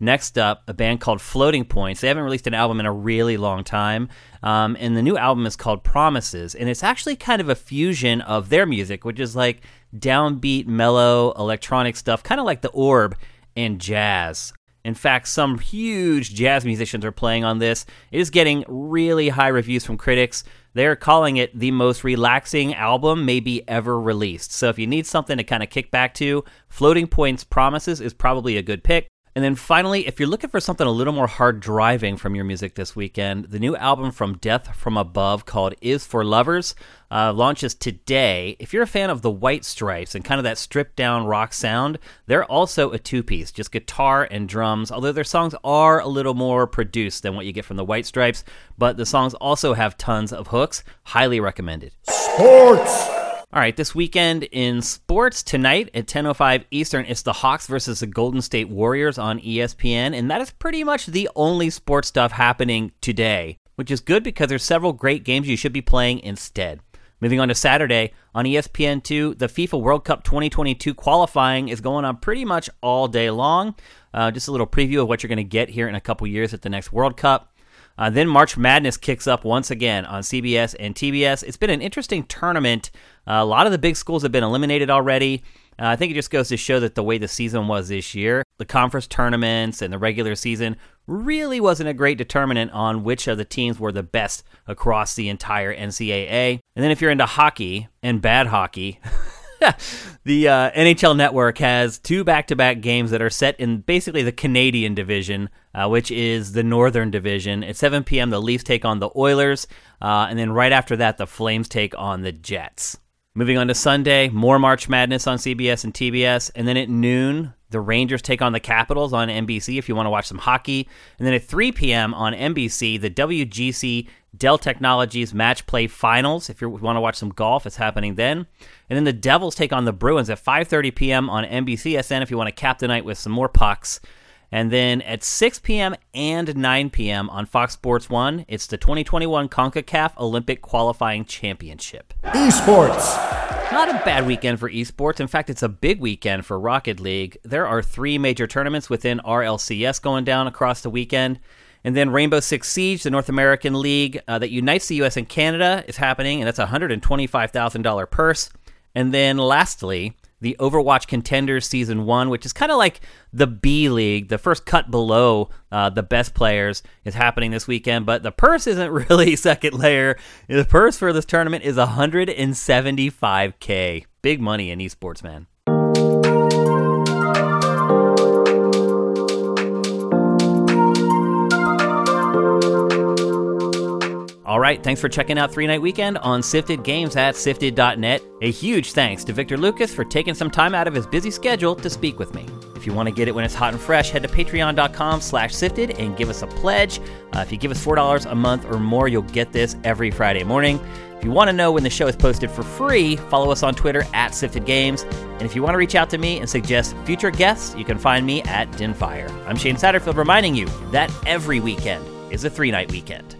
Speaker 1: Next up, a band called Floating Points. They haven't released an album in a really long time. Um, and the new album is called Promises. And it's actually kind of a fusion of their music, which is like downbeat, mellow, electronic stuff, kind of like the Orb and jazz. In fact, some huge jazz musicians are playing on this. It is getting really high reviews from critics. They're calling it the most relaxing album maybe ever released. So if you need something to kind of kick back to, Floating Points Promises is probably a good pick. And then finally, if you're looking for something a little more hard driving from your music this weekend, the new album from Death from Above called Is for Lovers uh, launches today. If you're a fan of the White Stripes and kind of that stripped down rock sound, they're also a two piece, just guitar and drums, although their songs are a little more produced than what you get from the White Stripes, but the songs also have tons of hooks. Highly recommended.
Speaker 3: Sports.
Speaker 1: All right, this weekend in sports tonight at 10:05 Eastern, it's the Hawks versus the Golden State Warriors on ESPN, and that is pretty much the only sports stuff happening today, which is good because there's several great games you should be playing instead. Moving on to Saturday on ESPN2, the FIFA World Cup 2022 qualifying is going on pretty much all day long. Uh, just a little preview of what you're going to get here in a couple years at the next World Cup. Uh, then March Madness kicks up once again on CBS and TBS. It's been an interesting tournament. Uh, a lot of the big schools have been eliminated already. Uh, I think it just goes to show that the way the season was this year, the conference tournaments and the regular season really wasn't a great determinant on which of the teams were the best across the entire NCAA. And then if you're into hockey and bad hockey, the uh, NHL Network has two back-to-back games that are set in basically the Canadian division, uh, which is the Northern Division. At 7 p.m., the Leafs take on the Oilers, uh, and then right after that, the Flames take on the Jets. Moving on to Sunday, more March Madness on CBS and TBS, and then at noon, the Rangers take on the Capitals on NBC if you want to watch some hockey. And then at 3 p.m. on NBC, the WGC Dell Technologies Match Play Finals. If you want to watch some golf, it's happening then. And then the Devils take on the Bruins at 5:30 p.m. on NBCSN if you want to cap the night with some more pucks. And then at 6 p.m. and 9 p.m. on Fox Sports 1, it's the 2021 CONCACAF Olympic Qualifying Championship.
Speaker 3: Esports.
Speaker 1: Not a bad weekend for esports. In fact, it's a big weekend for Rocket League. There are three major tournaments within RLCS going down across the weekend. And then Rainbow Six Siege, the North American League uh, that unites the U.S. and Canada, is happening, and that's a $125,000 purse. And then lastly, the Overwatch Contenders Season 1, which is kind of like the B League, the first cut below uh, the best players, is happening this weekend. But the purse isn't really second layer. The purse for this tournament is 175K. Big money in esports, man. All right, thanks for checking out Three Night Weekend on Sifted Games at sifted.net. A huge thanks to Victor Lucas for taking some time out of his busy schedule to speak with me. If you want to get it when it's hot and fresh, head to patreon.com slash sifted and give us a pledge. Uh, if you give us $4 a month or more, you'll get this every Friday morning. If you want to know when the show is posted for free, follow us on Twitter at Sifted Games. And if you want to reach out to me and suggest future guests, you can find me at Dinofire. I'm Shane Satterfield reminding you that every weekend is a three night weekend.